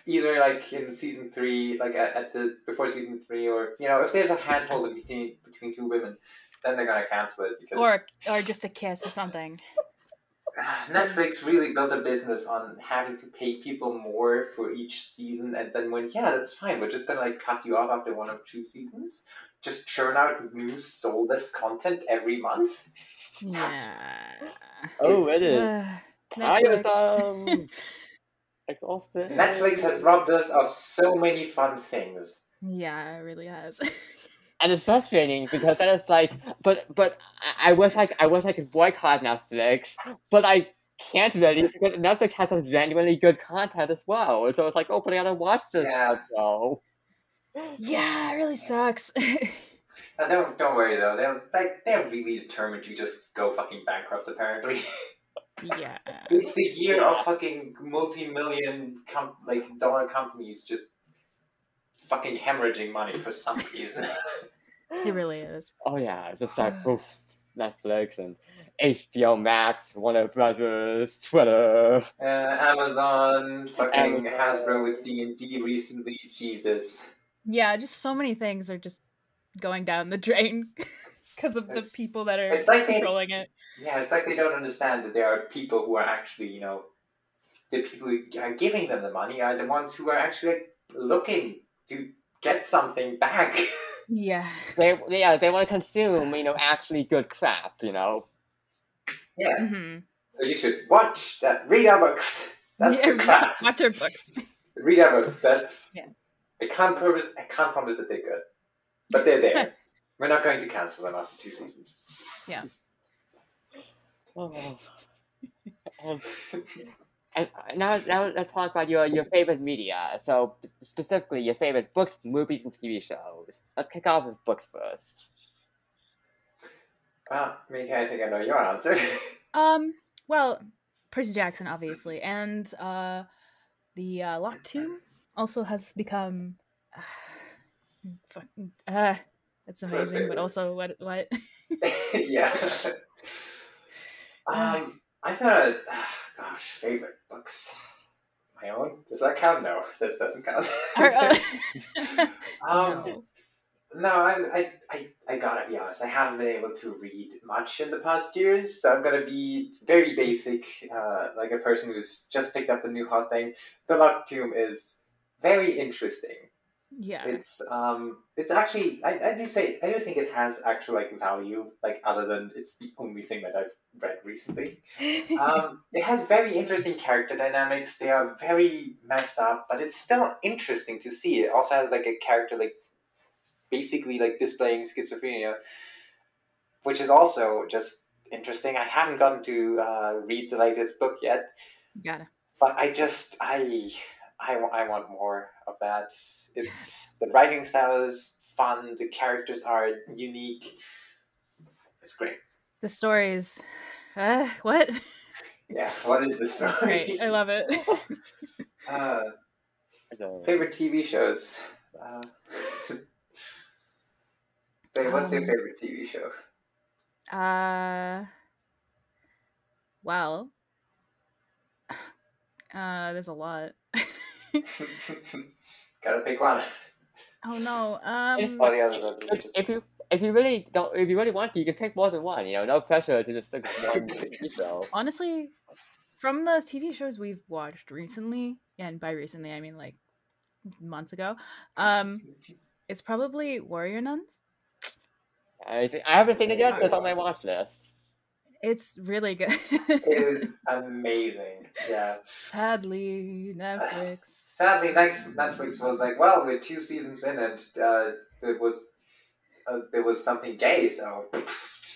either like in season three, like at, at the before season three, or you know, if there's a handhold between between two women, then they're gonna cancel it because or or just a kiss or something. Netflix really built a business on having to pay people more for each season, and then when yeah, that's fine. We're just gonna like cut you off after one or two seasons. Just churn out new soulless content every month. Yeah. Oh, it is Ugh. Netflix. tiresome, exhausted. Netflix has robbed us of so many fun things. Yeah, it really has. and it's frustrating because then it's like, but but I, I wish I I wish I could boycott Netflix, but I can't really because Netflix has some genuinely good content as well. So it's like, oh, but I gotta watch this Yeah. show. yeah, it really sucks. Uh, don't don't worry though. They're like they're really determined to just go fucking bankrupt. Apparently, yeah. it's the year of fucking multi-million com- like dollar companies just fucking hemorrhaging money for some reason. It really is. Oh yeah, just like poof, Netflix and HBO Max, Warner Brothers, Twitter. uh, Amazon, fucking Amazon. Hasbro with D and D recently. Jesus. Yeah, just so many things are just going down the drain because of the people that are it's like they- controlling it. Yeah, it's like they don't understand that there are people who are actually, you know, the people who are giving them the money are the ones who are actually looking to get something back. Yeah. They yeah they want to consume you know actually good crap you know. Yeah. hmm So you should watch that. Read our books. That's yeah, the class. Watch our books. Read our books. That's. Yeah. I can't promise. I can't promise that they're good, but they're there. We're not going to cancel them after two seasons. Yeah. Oh. Um, and now, now let's talk about your, your favorite media. So specifically, your favorite books, movies, and TV shows. Let's kick off with books first. Well, Mika, I think I know your answer. Um, well, Percy Jackson, obviously, and uh, the uh, Locked Tomb also has become. fuck- Uh, it's amazing, but also what what? yeah. um, I've got a gosh favorite books. My own? Does that count? No, that doesn't count. Uh, um, no. No, I, I, I, I gotta be honest. I haven't been able to read much in the past years, so I'm gonna be very basic, uh, like a person who's just picked up the new hot thing. The Locked Tomb is very interesting. Yeah. It's um, it's actually I, I do say I do think it has actual like value, like other than it's the only thing that I've read recently. Um, it has very interesting character dynamics. They are very messed up, but it's still interesting to see. It also has like a character like basically like displaying schizophrenia, which is also just interesting. I haven't gotten to uh, read the latest book yet, Gotta. but I just I I, I want more that. It's the writing style is fun. The characters are unique. It's great. The stories. Uh, what? Yeah. What is the story? Great. I love it. uh, favorite TV shows. Uh, Wait, what's your Um, favorite TV show? Uh, well, uh, there's a lot. Gotta pick one. oh no. Um, All the others are if, delicious. if you if you really don't if you really want to, you can pick more than one. You know, no pressure to just stick with one TV show. honestly, from the TV shows we've watched recently, and by recently I mean like months ago, um, it's probably Warrior Nuns. I, think, I haven't seen it yet, but it's on my watch list. It's really good. It is amazing. Yeah. Sadly, Netflix. Sadly, next Netflix was like, well, we're two seasons in, and uh, there was uh, there was something gay, so.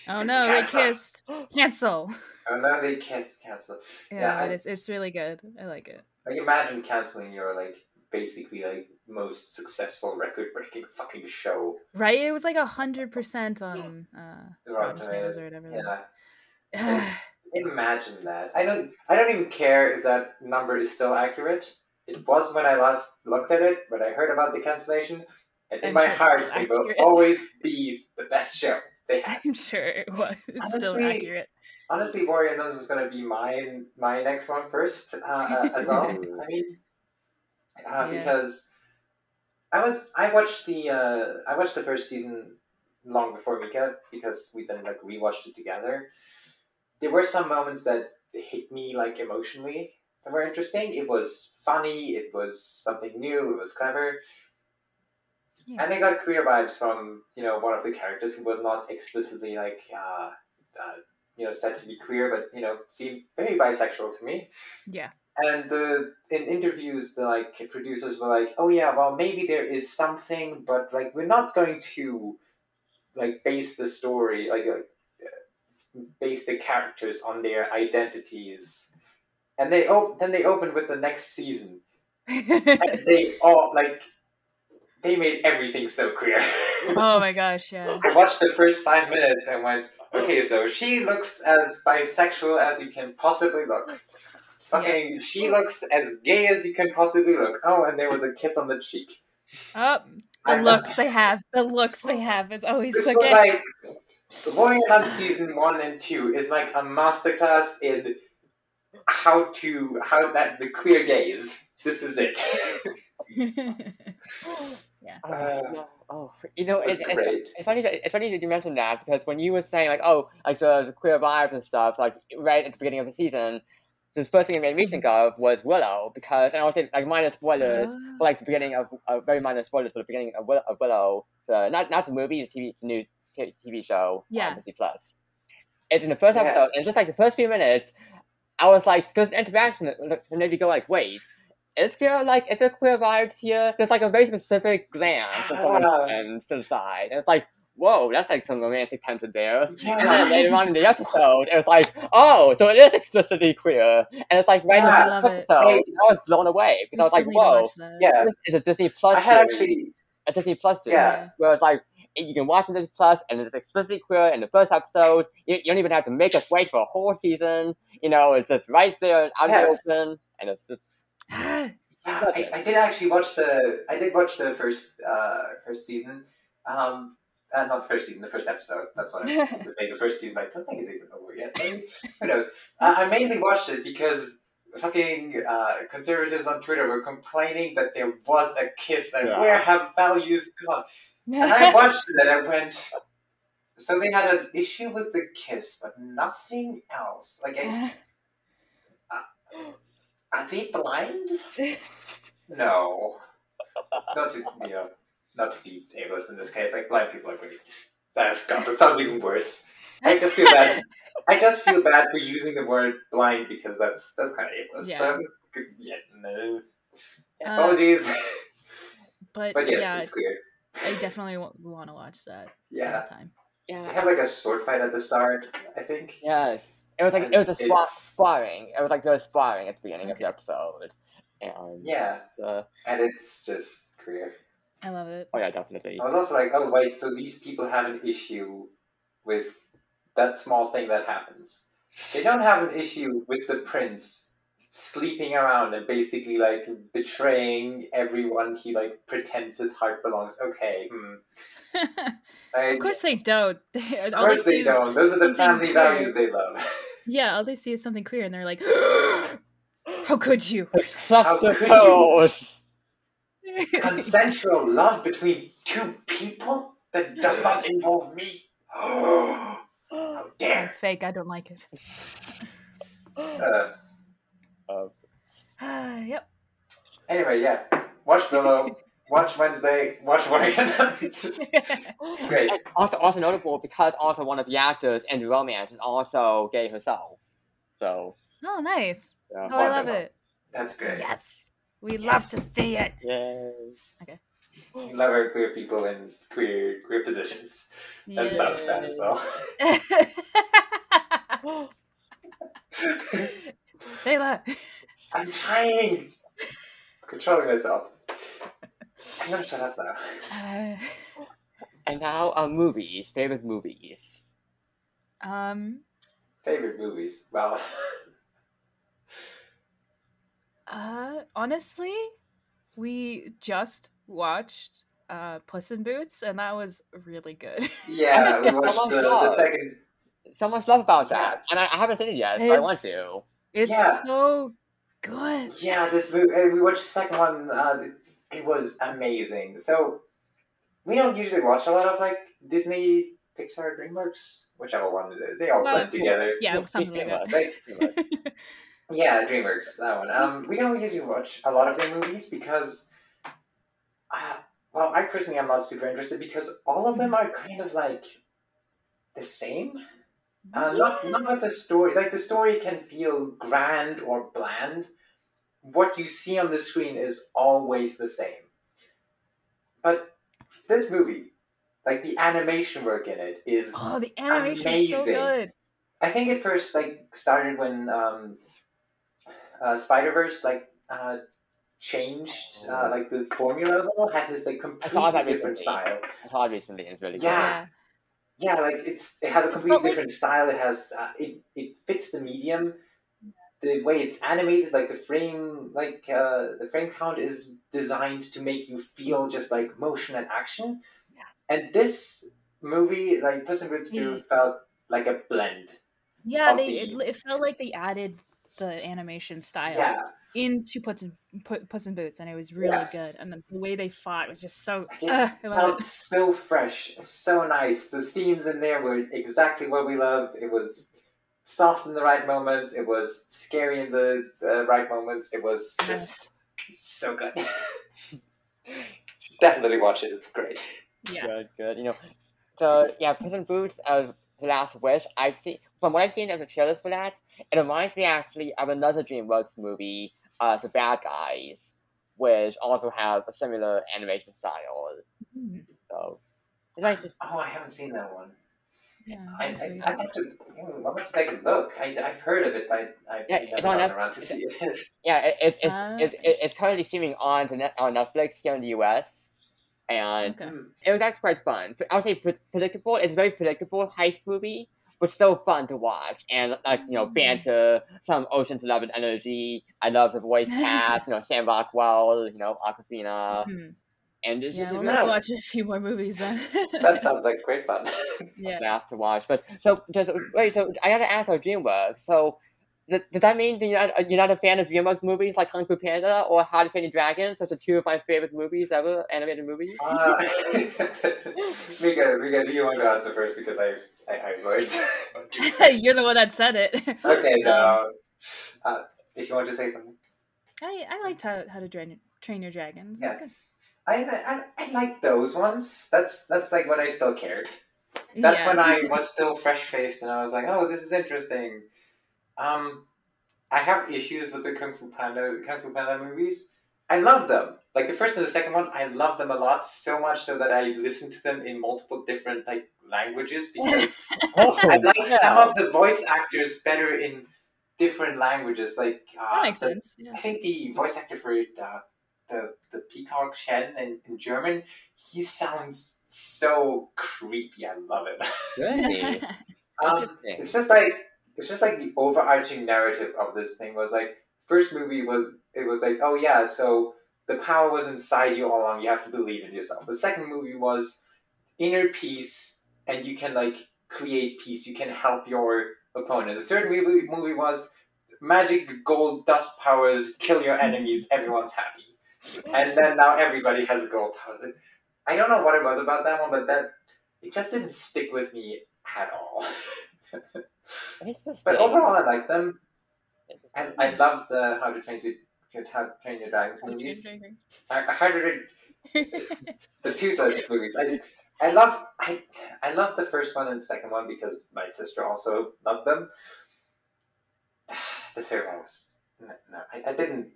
Oh no, they cancel. kissed. Cancel. Oh no, they kissed. Cancel. Yeah, Yeah, it's it's- really good. I like it. Like, imagine canceling your like basically like most successful record-breaking fucking show. Right? It was like a hundred percent on uh, Rotten Tomatoes. or whatever. Yeah. Imagine that. I don't. I don't even care if that number is still accurate. It was when I last looked at it, when I heard about the cancellation, and in I'm my sure heart, still it will always be the best show they had. I'm sure it was. It's still Honestly, accurate. Honestly, Warrior Nuns was gonna be my my next one first uh, uh, as well. I mean, uh, Yeah. because I was I watched the uh, I watched the first season long before Mika because we then like rewatched it together. There were some moments that hit me like emotionally that were interesting. It was funny. It was something new. It was clever. Yeah. And I got queer vibes from you know one of the characters who was not explicitly like uh, uh, you know said to be queer, but you know seemed very bisexual to me. Yeah. And the in interviews, the like producers were like, "Oh yeah, well maybe there is something, but like we're not going to like base the story like uh, base the characters on their identities." And they oh then they opened with the next season, and they all like they made everything so queer. oh my gosh, yeah. I watched the first five minutes and went, okay, so she looks as bisexual as you can possibly look. Fucking, she looks as gay as you can possibly look. Oh, and there was a kiss on the cheek. Oh, the I- looks they have. The looks they have is always This so gay. like, the Warrior Nun season one and two is like a masterclass in how to, how that, the queer gaze. This is it. Oh, Uh, no. oh, you know, It was it's, it's, it's funny. That, it's funny that you mentioned that because when you were saying like, oh, like so the queer vibes and stuff, like right at the beginning of the season, so the first thing it made me think of was Willow because, and I was saying like minor spoilers Ah. for like the beginning of uh, very minor spoilers for the beginning of, Will- of Willow, So not not the movie, the TV, the new t- TV show Yeah. on Disney Plus. it's in the first Yeah. episode, and just like the first few minutes, I was like, there's an interaction, and then you go like, wait, is there like, is there queer vibes here? There's like a very specific glance of someone's Yeah. to the side, and it's like, whoa, that's like some romantic tension there. And then later on in the episode, it was like, oh, so it is explicitly queer, and it's like right Yeah. in I the love it. I was blown away because I was like, Instantly to whoa. Yeah. this is a Disney Plus. I had series actually a Disney Plus series. Yeah. Where it's like you can watch it on Disney Plus and it's explicitly queer in the first episode. You, you don't even have to make us wait for a whole season. You know, it's just right there out Yeah. in the open, and it's just Ah, Yeah, I, I did actually watch the I did watch the first uh first season. Um uh, not the first season, the first episode. That's what I meant to say. The first season I don't think is even over yet. Who knows? Uh, I mainly watched it because fucking uh, conservatives on Twitter were complaining that there was a kiss and Yeah. where have values gone? And I watched it and I went so they had an issue with the kiss, but nothing else. Like I, are they blind? No. Not to you know, not to be ableist in this case. Like blind people are pretty. That God, that sounds even worse. I just feel bad. I just feel bad for using the word blind because that's that's kind of ableist. Yeah. So, yeah, no. Uh, Apologies, but but yes, yeah, it's clear. I definitely want to watch that Yeah. sometime. They yeah, have like a sword fight at the start. I think. yes. It was like it was a And spar- sparring. It was like they were sparring at the beginning of the episode, and Yeah, uh, and it's just clear. I love it. oh yeah, definitely. I was also like, oh wait, so these people have an issue with that small thing that happens. They don't have an issue with the prince sleeping around and basically like betraying everyone he like pretends his heart belongs. Okay, hmm. Like, of course they don't. They, of all course they they don't. Those are the family queer. values they love. yeah, all they see is something queer, and they're like, "How could you?" How could you? Consensual love between two people that does not involve me. How dare! it's fake. I don't like it. Uh, yep. anyway, yeah. Watch Willow. Watch Wednesday. Watch Warrior Nuns. Great. And also, also notable because also one of the actors in the romance is also gay herself. So, Oh, nice. yeah. Oh, I love Wonderful. it. That's great. Yes. We love to see it. Yay. We love our queer people in queer queer positions. That Yeah. sounds bad as well. Layla. I'm trying. Controlling myself. I'm gonna shut up now. Uh, And now, uh, movies. Favorite movies. um. Favorite movies. Well, Uh. Honestly, we just watched uh Puss in Boots, and that was really good. yeah, we Yes, watched the, love the second. So much love about Yeah. that. And I, I haven't seen it yet, but I want to. It's Yeah. so good. Yeah, this movie. We watched the second one. Uh, it was amazing. So we don't usually watch a lot of like Disney, Pixar, DreamWorks, whichever one it is. They all blend together. Yeah, something like that. Yeah, DreamWorks, that one. Um, we don't usually watch a lot of their movies because, uh, well, I personally am not super interested because all of them are kind of like the same. Uh, Not not with the story. Like the story can feel grand or bland. What you see on the screen is always the same. But this movie, like the animation work in it, is Oh, the animation is so Amazing. good. I think it first like started when um, uh, Spider Verse like uh, changed uh, like the formula a little, had this like I saw completely different recently. style. I saw it recently. It's really Yeah. Yeah, like it's it has a completely different style. It has uh, it it fits the medium. The way it's animated, like the frame, like uh, the frame count is designed to make you feel just like motion and action. Yeah. And this movie, like Puss in Boots 2, felt like a blend. Yeah, they the- it, it felt like they added the animation style Yeah, into Puss in, Pu- Puss in Boots, and it was really Yeah. good. And the, the way they fought was just so. It Uh, felt it. so fresh, so nice. The themes in there were exactly what we love. It was soft in the right moments. It was scary in the uh, right moments. It was just so good. Definitely watch it. It's great. Yeah. Good, good. You know, so yeah, Puss in Boots. Uh, The Last Wish. I've seen from what I've seen of the trailers for that, it reminds me actually of another DreamWorks movie, uh, The Bad Guys, which also has a similar animation style. So it's nice to Oh, I haven't seen that one. Yeah, I, that's I, I have to. hmm, I'll have to take a look. I, I've heard of it, but I've Yeah, never it's on gone Netflix. around to see it. Yeah, it, it, it's Ah, it's okay. it's currently streaming on to net, on Netflix here in the U.S. and Okay. Hmm. it was actually quite fun. So I would say predictable. It's a very predictable heist movie, but so fun to watch. And like you know, Mm. banter, some Ocean's Eleven energy. I love the voice cast. you know, Sam Rockwell. You know, Awkwafina, Mhm. and it's Yeah, just we'll a have to No. watch a few more movies then. That sounds like great fun. yeah. blast to watch. But so just wait. So I gotta ask about DreamWorks. So. Th- Does that mean that you're not, you're not a fan of DreamWorks movies like Kung Fu Panda or How to Train Your Dragon, which are two of my favorite movies ever, animated movies? Uh, Mika, Mika, do you want to answer first because I've I, I words. You're the one that said it. okay. Um, Uh, if you want to say something, I, I liked how, how to train, train your dragons. That's good. I, I I like those ones. That's that's like when I still cared. That's yeah. when I was still fresh faced and I was like, oh, this is interesting. Um, I have issues with the Kung Fu Panda Kung Fu Panda movies. I love them. Like the first and the second one, I love them a lot. So much so that I listen to them in multiple different like languages because Oh, I like some of the voice actors better in different languages. Like uh, that makes sense. Yeah. I think the voice actor for the the, the peacock Shen in, in German, he sounds so creepy. I love it. Really? um, it's just like it's just like the overarching narrative of this thing was like first movie was it was like oh yeah so the power was inside you all along you have to believe in yourself. The second movie was inner peace and you can like create peace. You can help your opponent. The third movie movie was magic gold dust powers kill your enemies everyone's happy. And then now everybody has gold powers. I don't know what it was about that one but that it just didn't stick with me at all. but overall, I like them. And I love the How to Train Your How to Train Your Dragons movies. I, I heard it, the Toothless movies. I, I love I I love the first one and the second one because my sister also loved them. The third one was no, no I, I didn't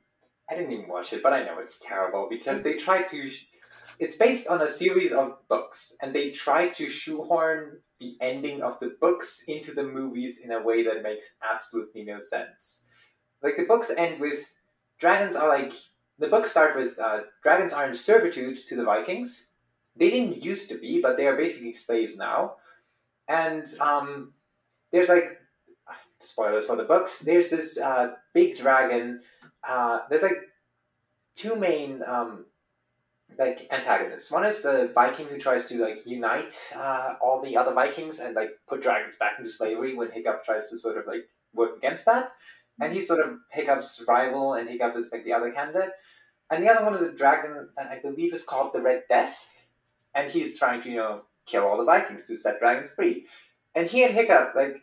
I didn't even watch it, but I know it's terrible because they tried to. sh- It's based on a series of books, and they try to shoehorn the ending of the books into the movies in a way that makes absolutely no sense. Like the books end with dragons are like the books start with uh, dragons are in servitude to the Vikings. They didn't used to be, but they are basically slaves now. And um, there's like spoilers for the books. There's this uh, big dragon. Uh, there's like two main um, like antagonists. One is the Viking who tries to like unite uh, all the other Vikings and like put dragons back into slavery when Hiccup tries to sort of like work against that. And he's sort of Hiccup's rival, and Hiccup is like the other candidate. And the other one is a dragon that I believe is called the Red Death, and he's trying to you know kill all the Vikings to set dragons free. And he and Hiccup like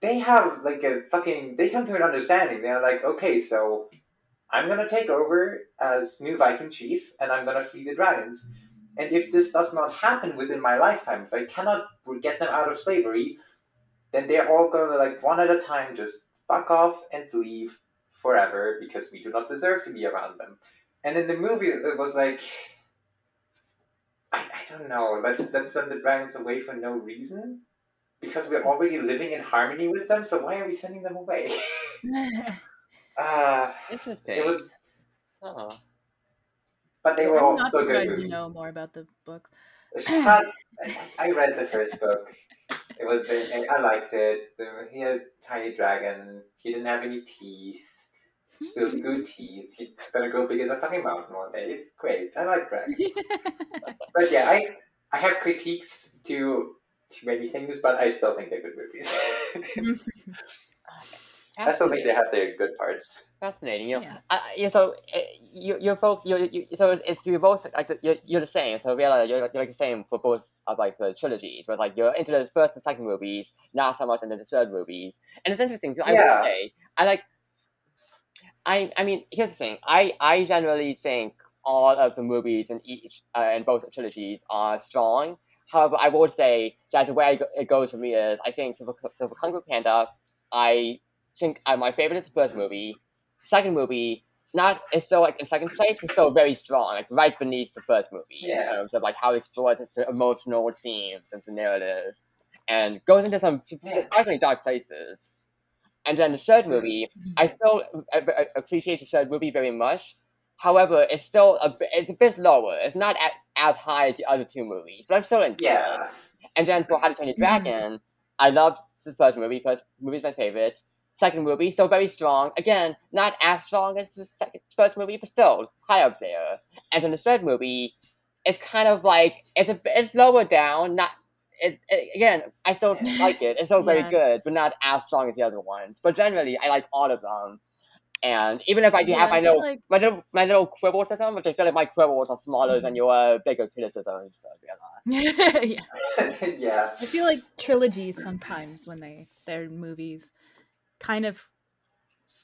they have like a fucking they come to an understanding. They're like, okay, so I'm gonna take over as new Viking chief, and I'm gonna free the dragons. And if this does not happen within my lifetime, if I cannot get them out of slavery, then they're all gonna like one at a time just fuck off and leave forever because we do not deserve to be around them. And in the movie, it was like. I, I don't know. Let's, let's send the dragons away for no reason? Because we're already living in harmony with them, so why are we sending them away? uh, Interesting. it was. Oh. But they were all I'm not still good surprised you know more about the book. Shut- I read the first book. It was very, I liked it. He had a tiny dragon. He didn't have any teeth. Still good teeth. He's gonna grow big as a fucking mountain one day. It's great. I like dragons. but yeah, I I have critiques to to many things, but I still think they're good movies. I still think they have their good parts. Fascinating. You know, Yeah. I, you so uh, you you're both you you so it's you're both like you're, you're the same. So really, you're, you're like the same for both of like the trilogies. Where like you're into the first and second movies, not so much into the third movies. And it's interesting because I Yeah. would say I like. I I mean here's the thing. I I generally think all of the movies in each uh, in both trilogies are strong. However, I will say that the way it goes for me is I think for, for Kung Fu Panda, I think uh, my favorite is the first movie. Second movie, not it's still like in second place, but still very strong, like right beneath the first movie Yeah. in terms of like how it explores the emotional themes and the narrative, and goes into some surprisingly dark places. And then the third movie, I still appreciate the third movie very much. However, it's still a bit, it's a bit lower. It's not at, as high as the other two movies, but I'm still into it. Yeah. And then for How to Train Your Dragon, I loved the first movie. First movie is my favorite. Second movie, still very strong. Again, not as strong as the second, first movie, but still high up there. And then the third movie, it's kind of like it's a it's lower down. Not it, it again. I still like it. It's still very Yeah. good, but not as strong as the other ones. But generally, I like all of them. And even if I do Yeah, have my I feel little like- my little my little quibbles or something, which I feel like my quibbles are smaller than mm-hmm. your bigger criticisms. So, yeah. yeah. yeah. I feel like trilogies sometimes when they their movies kind of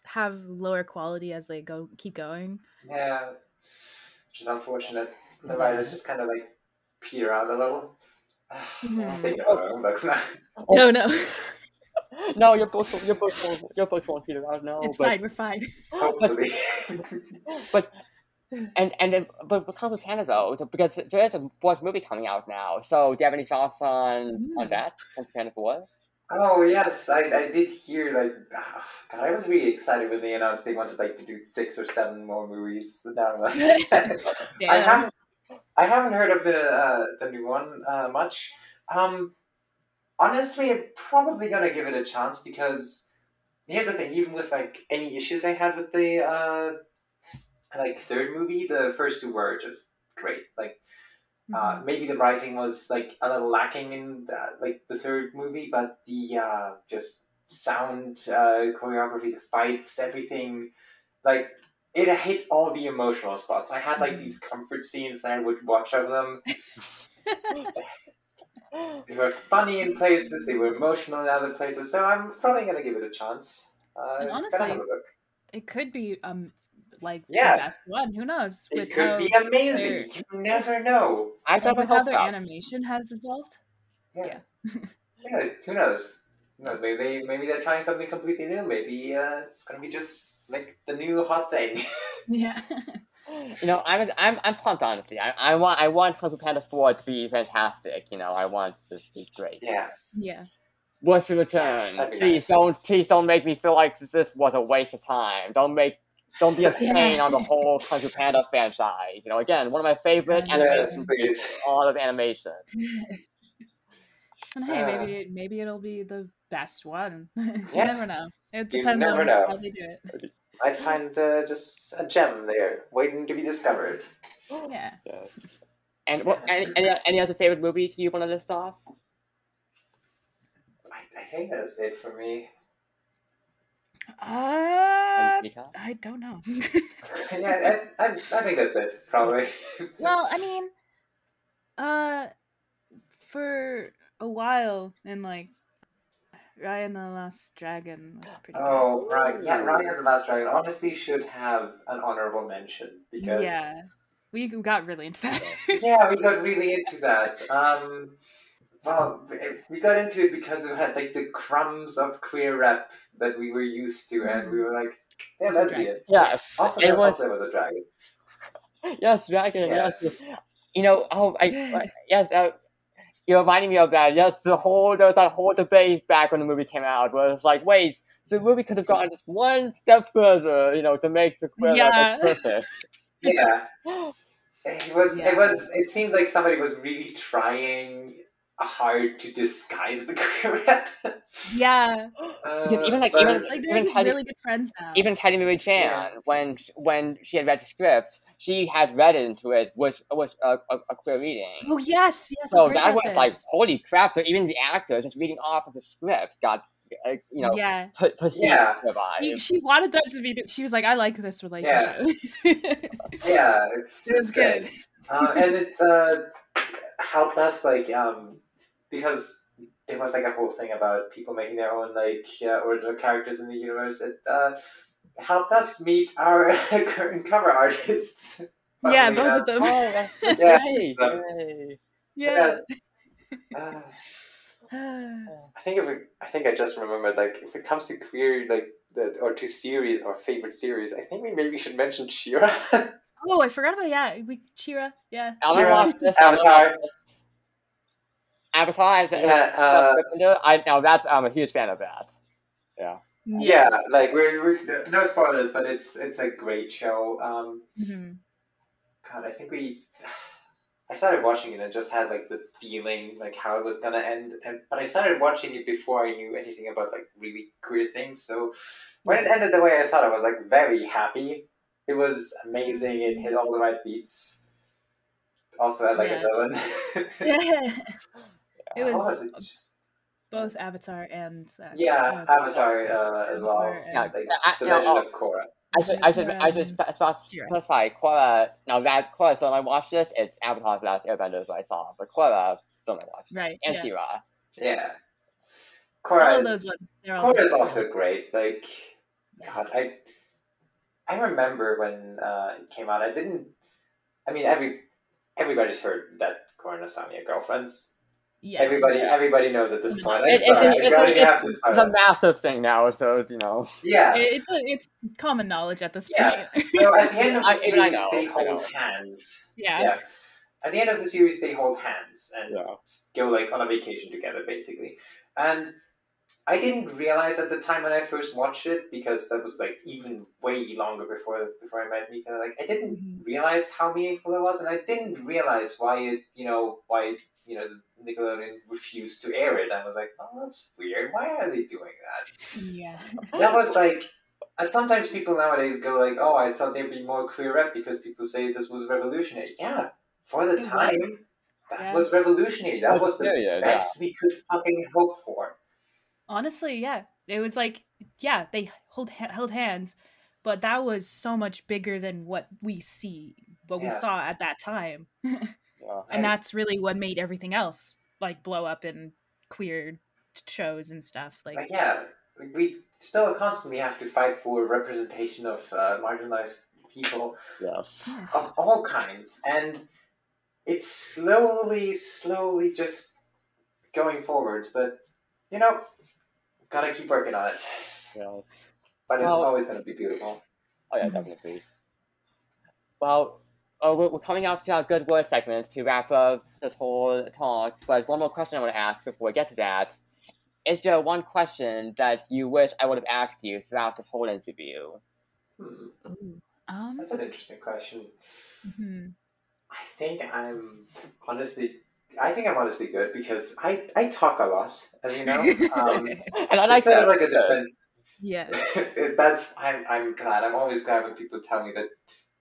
have lower quality as they go keep going. Yeah. Which is unfortunate. The Yeah. writers just kind of like peter out a little. Mhm. Thinking about our own books now. No, no, no, your books, your books, won't, your books won't Peter out. No, it's but, fine. We're fine. Hopefully. but and and then but for Kung Fu Panda though, so- because there is a fourth movie coming out now. So do you have any thoughts on on Mm. that? Kung Fu Panda Four? Oh yes, I, I did hear like ah, God, I was really excited when they announced they wanted like to do six or seven more movies. Now I'm like, I haven't I haven't heard of the uh, the new one uh, much. Um, honestly, I'm probably gonna give it a chance because here's the thing. Even with like any issues I had with the uh, like third movie, the first two were just great. Like uh, Mhm. maybe the writing was like a little lacking in the, like the third movie, but the uh, just sound, uh, choreography, the fights, everything, like it hit all the emotional spots. I had like Mhm. these comfort scenes that I would watch of them. They were funny in places, they were emotional in other places. So I'm probably gonna give it a chance. Uh, And honestly, have a look. it could be um like Yeah. the best one. Who knows? It With could how, be amazing. You never know. I like, never with how their so. animation has evolved. Yeah. Yeah. yeah, who knows? Who knows? Maybe they, maybe they're trying something completely new. Maybe uh, it's gonna be just like the new hot thing. Yeah. You know, I'm I'm I'm pumped honestly. I, I want I want Kung Fu Panda Four to be fantastic. You know, I want it to be great. yeah, yeah. What's the return? That'd Please nice. don't please don't make me feel like this was a waste of time. Don't make don't be a pain on the whole Kung Fu Panda franchise. You know, again, one of my favorite Yeah. yes, animations please. all of animation. And hey, Uh, maybe maybe it'll be the best one. you Yeah. never know. It You depends never on know. how they do it. I'd find uh, just a gem there, waiting to be discovered. Yeah. Yes. And what, any, any any other favorite movies you want to list off? I, I think that's it for me. Uh, Mika? I don't know. yeah, I, I, I think that's it, probably. well, I mean, uh, for a while, and like, Raya and the Last Dragon was pretty. good. oh, right. Yeah, Raya and the Last Dragon honestly should have an honorable mention because Yeah, we got really into that. yeah, we got really into that. Um, well, we got into it because it had like the crumbs of queer rap that we were used to, and we were like, they're It's a dragon. lesbians. Yes, Also, it was. also was a dragon. Yes, Dragon. Yeah. Yes. You know, oh, I, I- yes. Uh, you're reminding me of that. Yes, the whole there was that whole debate back when the movie came out, where it's like, wait, the movie could have gone just one step further, you know, to make the queer Yeah. yeah. explicit. Yeah, it was. Yeah. It was. It seemed like somebody was really trying hard to disguise the queer rap. yeah, Uh, Because even like but- even like even they're just Teddy, really good friends now. even Kelly Marie Tran, Yeah. when when she had read the script, she had read into it was was a, a, a queer reading. oh yes, yes. so I've that about was like holy crap! So even the actors just reading off of the script got uh, you know yeah. per- perceived Yeah. She, she wanted that to be. She was like, "I like this relationship." yeah, it's It was it's good. good. uh, and it uh, helped us like um, because it was like a whole thing about people making their own like uh, original characters in the universe. It uh, helped us meet our current cover artists. yeah, both enough. of them. Oh, that's, that's Yeah. great! Yay. yeah. Uh, I think if it, I think I just remembered like if it comes to queer like the or to series or favorite series, I think we maybe should mention She-Ra. Oh, I forgot about yeah, we She-Ra, yeah. I'm gonna She-Ra, watch this. I'm gonna Avatar. Avatar. Yeah, uh, I now that's I'm a huge fan of that. yeah, Yeah, like we're, we're no spoilers, but it's it's a great show. Um, Mhm. God, I think we. I started watching it and just had like the feeling like how it was gonna end, and but I started watching it before I knew anything about like really queer things. So when it ended the way I thought, I was like very happy. It was amazing. It hit all the right beats. Also, had like Yeah. a villain. Yeah. It was was it? Just- both Avatar and uh, yeah, uh, Avatar uh, as well. Avatar Yeah, and- Like I- the you know, Legend oh, of Korra. I should, I should, I should spe- spe- specify Korra. Now that's Korra. So when I watched this, it's Avatar: The Last Airbender that I saw, but Korra still I watched, right. and yeah. She-Ra. Yeah, All Korra is ones. Korra is also great. Like, God, I I remember when uh, it came out. I didn't. I mean, every everybody's heard that Korra and Asami girlfriends. yeah. Everybody, everybody knows at this point. I'm It- it- sorry, it- I it's, a, even have to it's, it's a massive thing now, so it's you know. Yeah. It- It's a, it's common knowledge at this Yeah. point. So at the end of the I- I series, know, they hold hands. yeah. Yeah. At the end of the series, they hold hands and Yeah. go like on a vacation together, basically. And I didn't realize at the time when I first watched it because that was like even way longer before before I met Mika. Like I didn't Mhm. realize how meaningful it was, and I didn't realize why it, you know, why you know Nickelodeon refused to air it. I was like, oh, that's weird. Why are they doing that? Yeah. that was like uh, sometimes people nowadays go like oh i thought there'd be more queer rep because people say this was revolutionary yeah for the It time was. that Yeah. was revolutionary that was the Yeah, yeah, best we could fucking hope for Honestly, yeah. It was like, yeah, they hold held hands, but that was so much bigger than what we see, what we saw at that time. yeah. and And- that's really what made everything else like blow up in queer shows and stuff like like yeah we still constantly have to fight for representation of uh, marginalized people Yes. of all kinds and it's slowly slowly just going forwards but you know gotta keep working on it Yes. but it's always going to be beautiful Oh yeah, definitely. Well, uh, we're, we're coming up to our good word segment to wrap up this whole talk. But one more question I want to ask before we get to that: Is there one question that you wish I would have asked you throughout this whole interview? Hmm, um that's an interesting question mhm. i think i'm honestly i think i'm honestly good because i i talk a lot as you know um, And I like that. of like a defense yeah that's I'm I'm glad. I'm always glad when people tell me that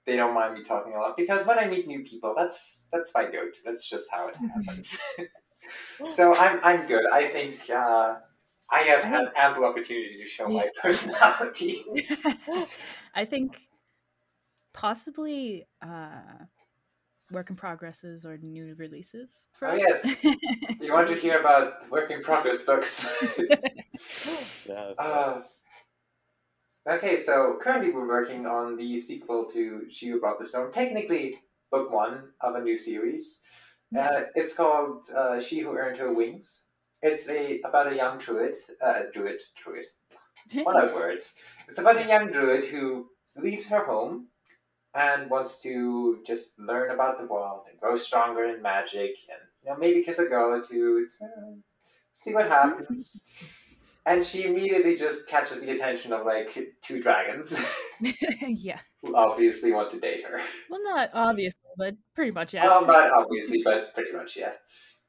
they don't mind me talking a lot because when I meet new people, that's that's my goat. That's just how it happens. so I'm I'm good. I think uh, I have had ample opportunity to show my personality. i think possibly uh work in progresses or new releases for Oh, us yes. you want to hear about work in progress books? Yeah. Uh, okay, so currently we're working on the sequel to She Who Brought the Storm. Technically, book one of a new series. Uh, it's called uh, She Who Earned Her Wings. It's a about a young druid, uh, druid, druid. What are words? It's about a young druid who leaves her home and wants to just learn about the world and grow stronger in magic and you know maybe kiss a girl or two. It's, uh, see what happens. And she immediately just catches the attention of like two dragons yeah who obviously want to date her. well not obviously but pretty much yeah Well, not obviously, but pretty much, yeah.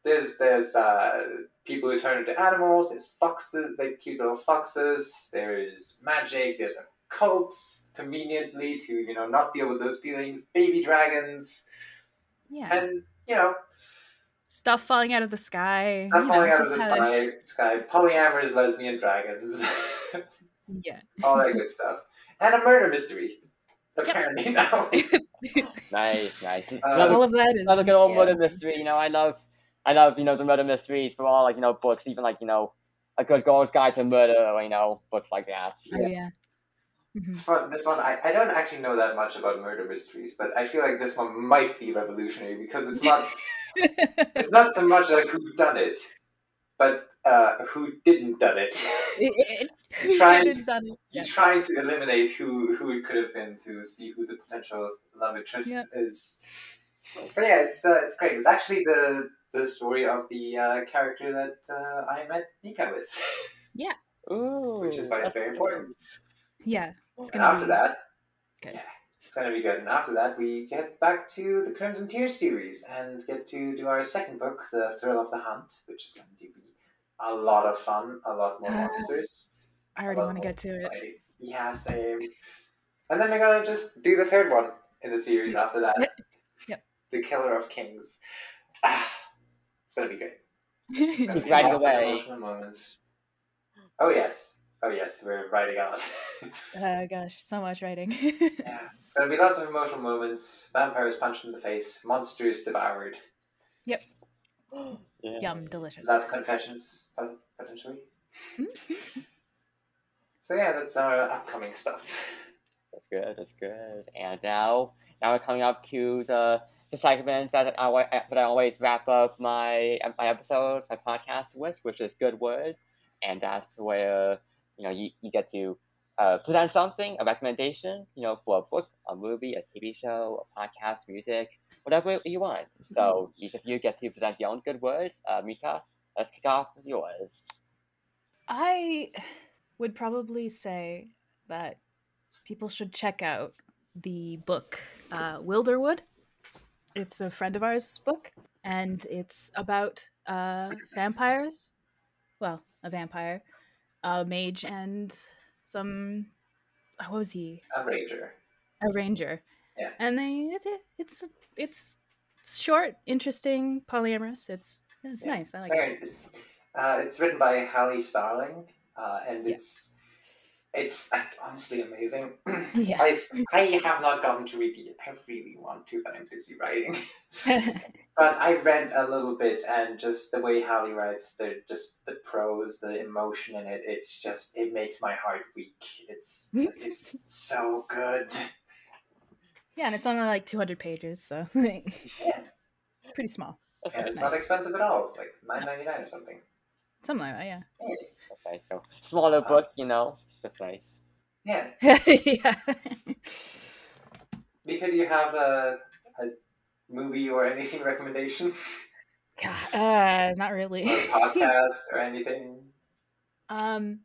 There's there's uh, people who turn into animals. There's foxes, like cute little foxes. There's magic. There's a cult, conveniently to you know not deal with those feelings. Baby dragons, yeah and you know stuff falling out of the sky not you know, falling out of the sky. it's- Sky polyamorous lesbian dragons, yeah all that good stuff, and a murder mystery. Apparently now. Nice, nice. Uh, all of that is another good old yeah. murder mystery. You know, I love, I love, you know, the murder mysteries from all like you know books, even like you know, a good girl's guide to murder, you know, books like that. oh yeah Mhm. This one, this one I, I don't actually know that much about murder mysteries, but I feel like this one might be revolutionary because it's not it's not so much like who done it, but uh, who didn't done it. Who trying- didn't done it? You're trying to eliminate who who it could have been to see who the potential love interest Yeah. is. But yeah, it's uh, it's great. It's actually the the story of the uh, character that uh, I met Mika with, Ooh, which is why it's very important. Yeah, it's And gonna after be that, good. yeah, it's gonna be good. And after that, we get back to the Crimson Tears series and get to do our second book, The Thrill of the Hunt, which is going to be a lot of fun, a lot more monsters. I already want to get to it. Right. Yeah, same. And then we're gonna just do the third one in the series after that. Yep. The Killer of Kings. Ah, it's gonna be great. It's gonna be Right away. emotional moments. Oh yes. Oh yes, we're writing a lot. oh gosh, so much writing. yeah. It's gonna be lots of emotional moments. Vampires punched in the face, monsters devoured. Yep. Yeah. Yum, delicious. Love confessions, potentially. Mm-hmm. so yeah, that's our upcoming stuff. That's good. That's good. And now, now we're coming up to the the segment that I that I always wrap up my my episodes, my podcast with, which is good word, and that's where you know you, you get to uh, present something, a recommendation, you know, for a book, a movie, a TV show, a podcast, music, whatever you want. So each of you get to present your own good words. Uh, Mika, let's kick off with yours. I would probably say that people should check out the book uh, Wilderwood. It's a friend of ours' book, and it's about uh, vampires. Well, a vampire, a mage, and some. uh, What was he? A ranger. A ranger. Yeah. And they it, it- it's it's short, interesting, polyamorous. It's it's Yeah, nice. I like it. It's uh, it's written by Hallie Starling, uh, and it's it's uh, honestly amazing. Yeah. I, I have not gotten to read it. I really want to, but I'm busy writing. But I read a little bit, and just the way Hallie writes, the just the prose, the emotion in it, it's just it makes my heart weak. It's it's so good. Yeah, and it's only like 200 pages, so yeah. pretty small. That's And nice. it's not expensive at all, like nine ninety nine or something. Something like that, yeah. Okay, so smaller book, you know, that's nice. Yeah. yeah. Mika, do you have a, a movie or anything recommendation? God, uh, not really. or a podcast or anything? um,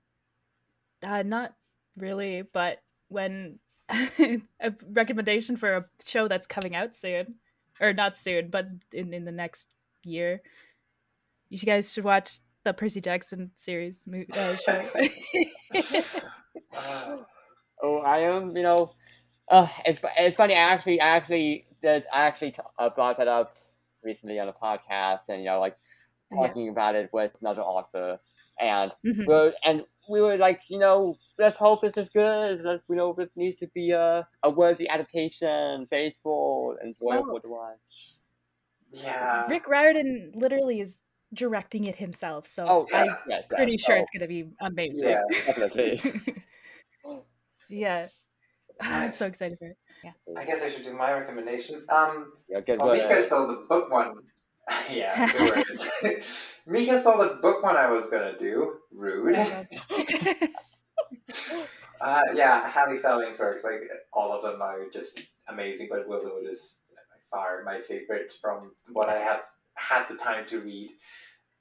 uh, not really, but when a recommendation for a show that's coming out soon, or not soon, but in, in the next year, you guys should watch the Percy Jackson series mo- uh, show. Uh, Oh, I am, you know, uh, it's it's funny. I actually, I actually did, I actually t- uh, brought that up recently on a podcast, and you know, like Yeah. talking about it with another author, and Mhm. we were, and we were like, you know, let's hope this is good. Let's, you know, this needs to be a a worthy adaptation, faithful, enjoyable Well- to watch. yeah. Rick Riordan literally is directing it himself, so Oh, Yeah. yes, yes, I'm pretty yes. sure Oh, it's gonna be amazing. Yeah. definitely. yeah. I'm so excited for it. Yeah. I guess I should do my recommendations. Um, yeah, good well. Mika stole the book one. yeah, good words. Mika stole the book one I was gonna do. Rude. Uh, yeah, Hallie Starling's work, like all of them are just amazing, but Wilderwood is by far my favorite from what I have had the time to read.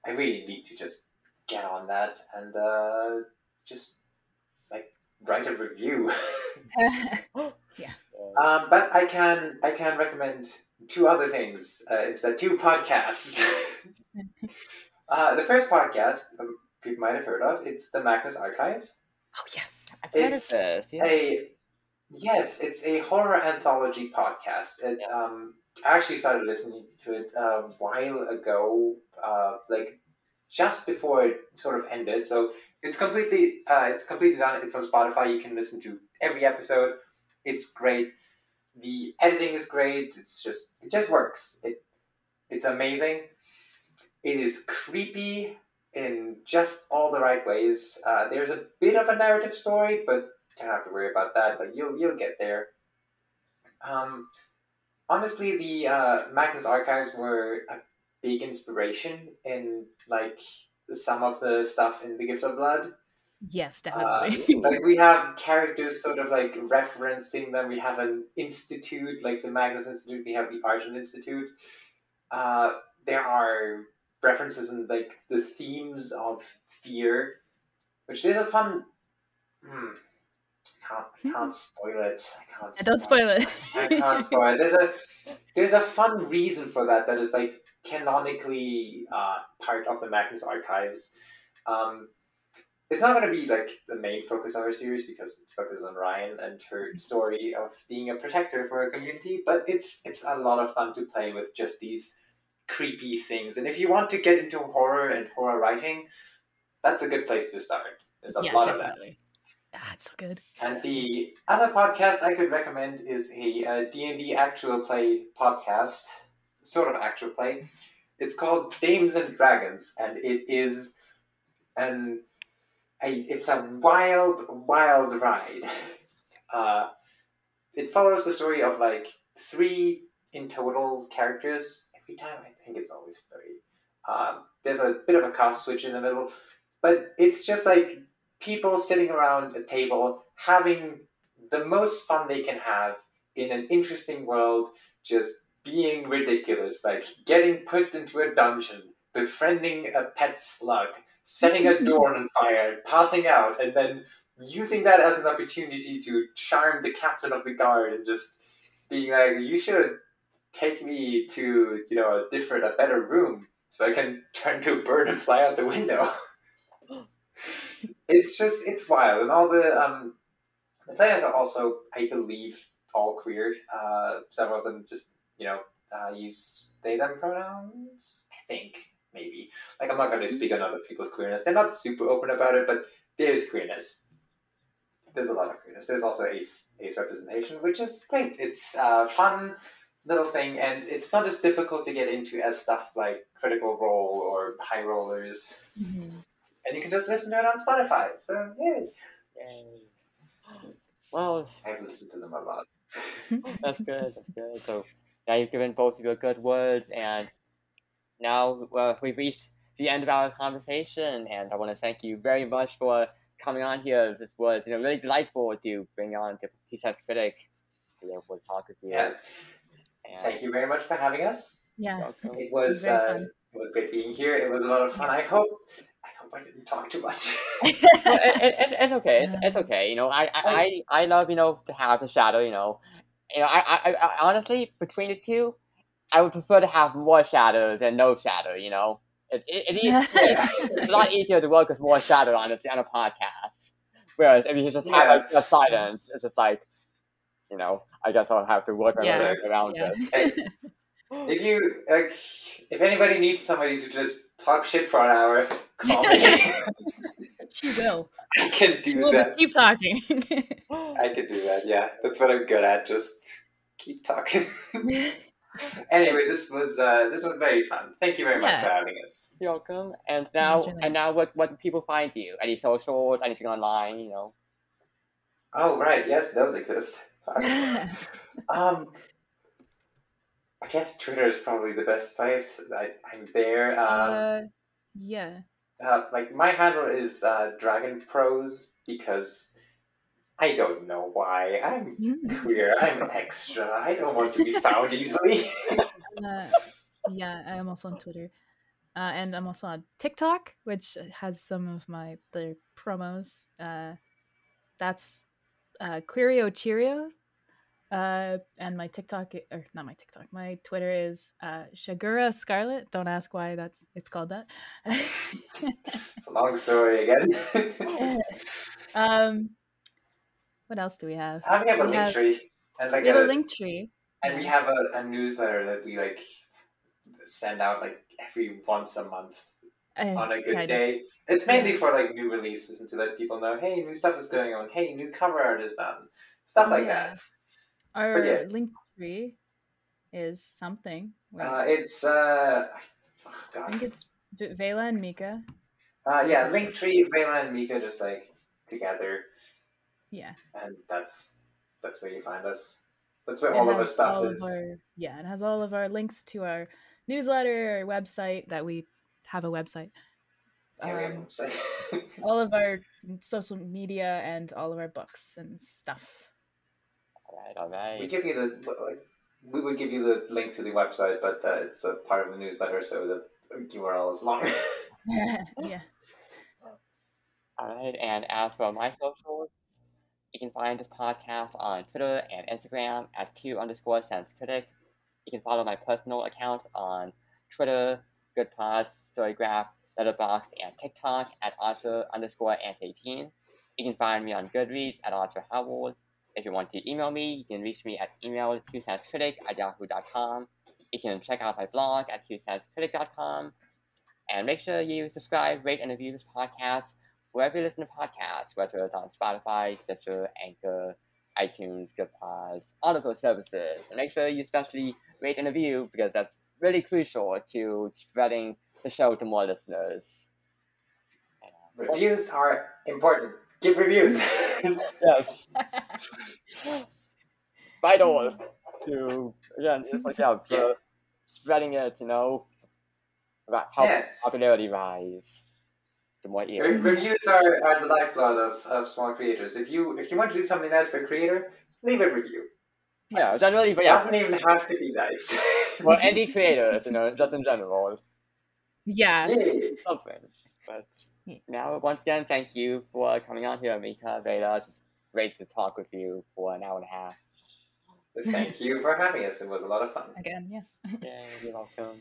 I really need to just get on that and uh, just like write a review. um, but I can I can recommend two other things uh, instead, two podcasts. uh, the first podcast um, people might have heard of. It's the Magnus Archives. oh yes. I've heard of It's this. Yeah. a yes, it's a horror anthology podcast. It, Yeah. um, I actually started listening to it a while ago, uh, like just before it sort of ended. So it's completely uh, it's completely done. It's on Spotify. You can listen to every episode. It's great. The editing is great. It's just it just works. It it's amazing. It is creepy in just all the right ways. Uh, there's a bit of a narrative story, but you don't have to worry about that. But you'll you'll get there. Um, honestly, the uh, Magnus Archives were a big inspiration in like some of the stuff in the Gift of Blood. Yes, Uh, definitely. like we have characters sort of like referencing them. We have an institute, like the Magnus Institute. We have the Argent Institute. Uh, there are references in like the themes of fear, which is a fun. Hmm, can't can't spoil it. I can't. Yeah, don't spoil it. I can't spoil it. There's a there's a fun reason for that. That is like canonically uh, part of the Magnus archives. Um, it's not going to be like the main focus of our series because it focuses on Ryan and her story of being a protector for a community. But it's it's a lot of fun to play with just these creepy things. And if you want to get into horror and horror writing, that's a good place to start. There's a yeah, lot of that. Ah, it's so good. And the other podcast I could recommend is a uh, D&D actual play podcast, sort of actual play. It's called Dames and Dragons, and it is an a, it's a wild, wild ride. Uh, it follows the story of like three in total characters. Every time I think it's always three. Um, there's a bit of a cast switch in the middle, but it's just like people sitting around a table having the most fun they can have in an interesting world, just being ridiculous, like getting put into a dungeon, befriending a pet slug, setting a door on fire, passing out, and then using that as an opportunity to charm the captain of the guard and just being like, you should take me to, you know, a different, a better room so I can turn to a bird and fly out the window. it's just it's wild. And all the um the players are also i believe all queer. Uh several of them just you know uh, use they them pronouns? I think maybe. Like i'm not going to speak on other people's queerness. They're not super open about it but there's queerness. There's a lot of queerness. There's also ace ace representation which is great. It's uh fun little thing and it's not as difficult to get into as stuff like critical role or high rollers. Mhm. And you can just listen to it on Spotify. So yay! Yay. Well, I've listened to them a lot. that's good. That's good. So now you've given both of your good words, and now well, we've reached the end of our conversation. And I want to thank you very much for coming on here. This was you know really delightful to bring on the Two Cents Critic to be able to talk with you. Yeah, And thank you very much for having us. Yeah. It was uh, it was great being here. It was a lot of fun. I hope I hope I didn't talk too much. It, it, it, it's okay. It's, it's okay. You know, I, I, oh. I, I love you know to have the shadow. You know, you know. I, I, I honestly between the two, I would prefer to have more shadows than no shadow. You know, it's it, it, is- it's, it's a lot easier to work with more shadow on a on a podcast. Whereas if you just have Yeah. like just silence, it's just like, you know, I guess I'll have to work Yeah. around Yeah. it. if you like, if anybody needs somebody to just talk shit for an hour, call me. She will. I can She do will just keep talking. I can do that. Yeah, that's what I'm good at. Just keep talking. anyway, this was uh, this was very fun. Thank you very much for having us. You're welcome. And now, really and nice. now, what what people find you? Any socials? Anything online? You know. Oh right, yes, those exist. um, I guess Twitter is probably the best place. I, I'm there. Um, uh, yeah. uh, like my handle is uh, Dragon Pros because I don't know why. I'm queer. I'm extra. I don't want to be found easily. Uh, yeah, I am also on Twitter. Uh, and I'm also on TikTok, which has some of my their promos. Uh, that's uh, Querio Cheerio. Uh, and my TikTok, or not my TikTok, my Twitter is uh, Shagura Scarlet. Don't ask why that's it's called that. it's a long story again. um, what else do we have? We have a We link have- tree and like We have a, a link tree. and we have a, a newsletter that we like send out like every once a month Uh, on a good day. It's mainly for like new releases and to let people know, hey, new stuff is going on. Hey, new cover art is done. Stuff like Yeah. that. Our yeah. link tree is something. Uh, it's uh, oh, I think it's V- Vela and Mika. Uh, yeah, link tree, Vela, and Mika just like together, Yeah. and that's that's where you find us. That's where It all of our stuff is. Our, yeah, it has all of our links to our newsletter or website that we have a website. Yeah, we have a Um, website. all of our social media and all of our books and stuff. All right, we give you the like, we would give you the link to the website, but uh, it's a part of the newsletter, so the URL is long. yeah. All right, and as for my socials, you can find this podcast on Twitter and Instagram at Q underscore Sense Critic. You can follow my personal accounts on Twitter, Good GoodPods, Storygraph, Letterboxd, and TikTok at Archer underscore Ant18. You can find me on Goodreads at Archer Howard. If you want to email me, you can reach me at email critic at yahoo.com. You can check out my blog at critic.com. And make sure you subscribe, rate, and review this podcast wherever you listen to podcasts, whether it's on Spotify, Stitcher, Anchor, iTunes, GoodPods, all of those services. And make sure you especially rate and review because that's really crucial to spreading the show to more listeners. Reviews are important. Give reviews. yes, vital mm, to again, just like yeah, Yeah. spreading it, you know, about how Yeah. popularity rise to more Re- ears. reviews are, are the lifeblood of, of small creators. If you if you want to do something nice for a creator, leave a review. Yeah, generally, but It yeah, doesn't even have to be nice. well, any creators, you know, just in general, Yeah. Yay. something. But Yeah. Now, once again, thank you for coming on here, Mika, Veda. Just great to talk with you for an hour and a half. Thank you for having us. It was a lot of fun. Again, yes. Yay, you're welcome.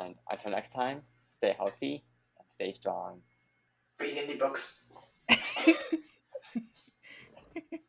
And until next time, stay healthy and stay strong. Read indie books.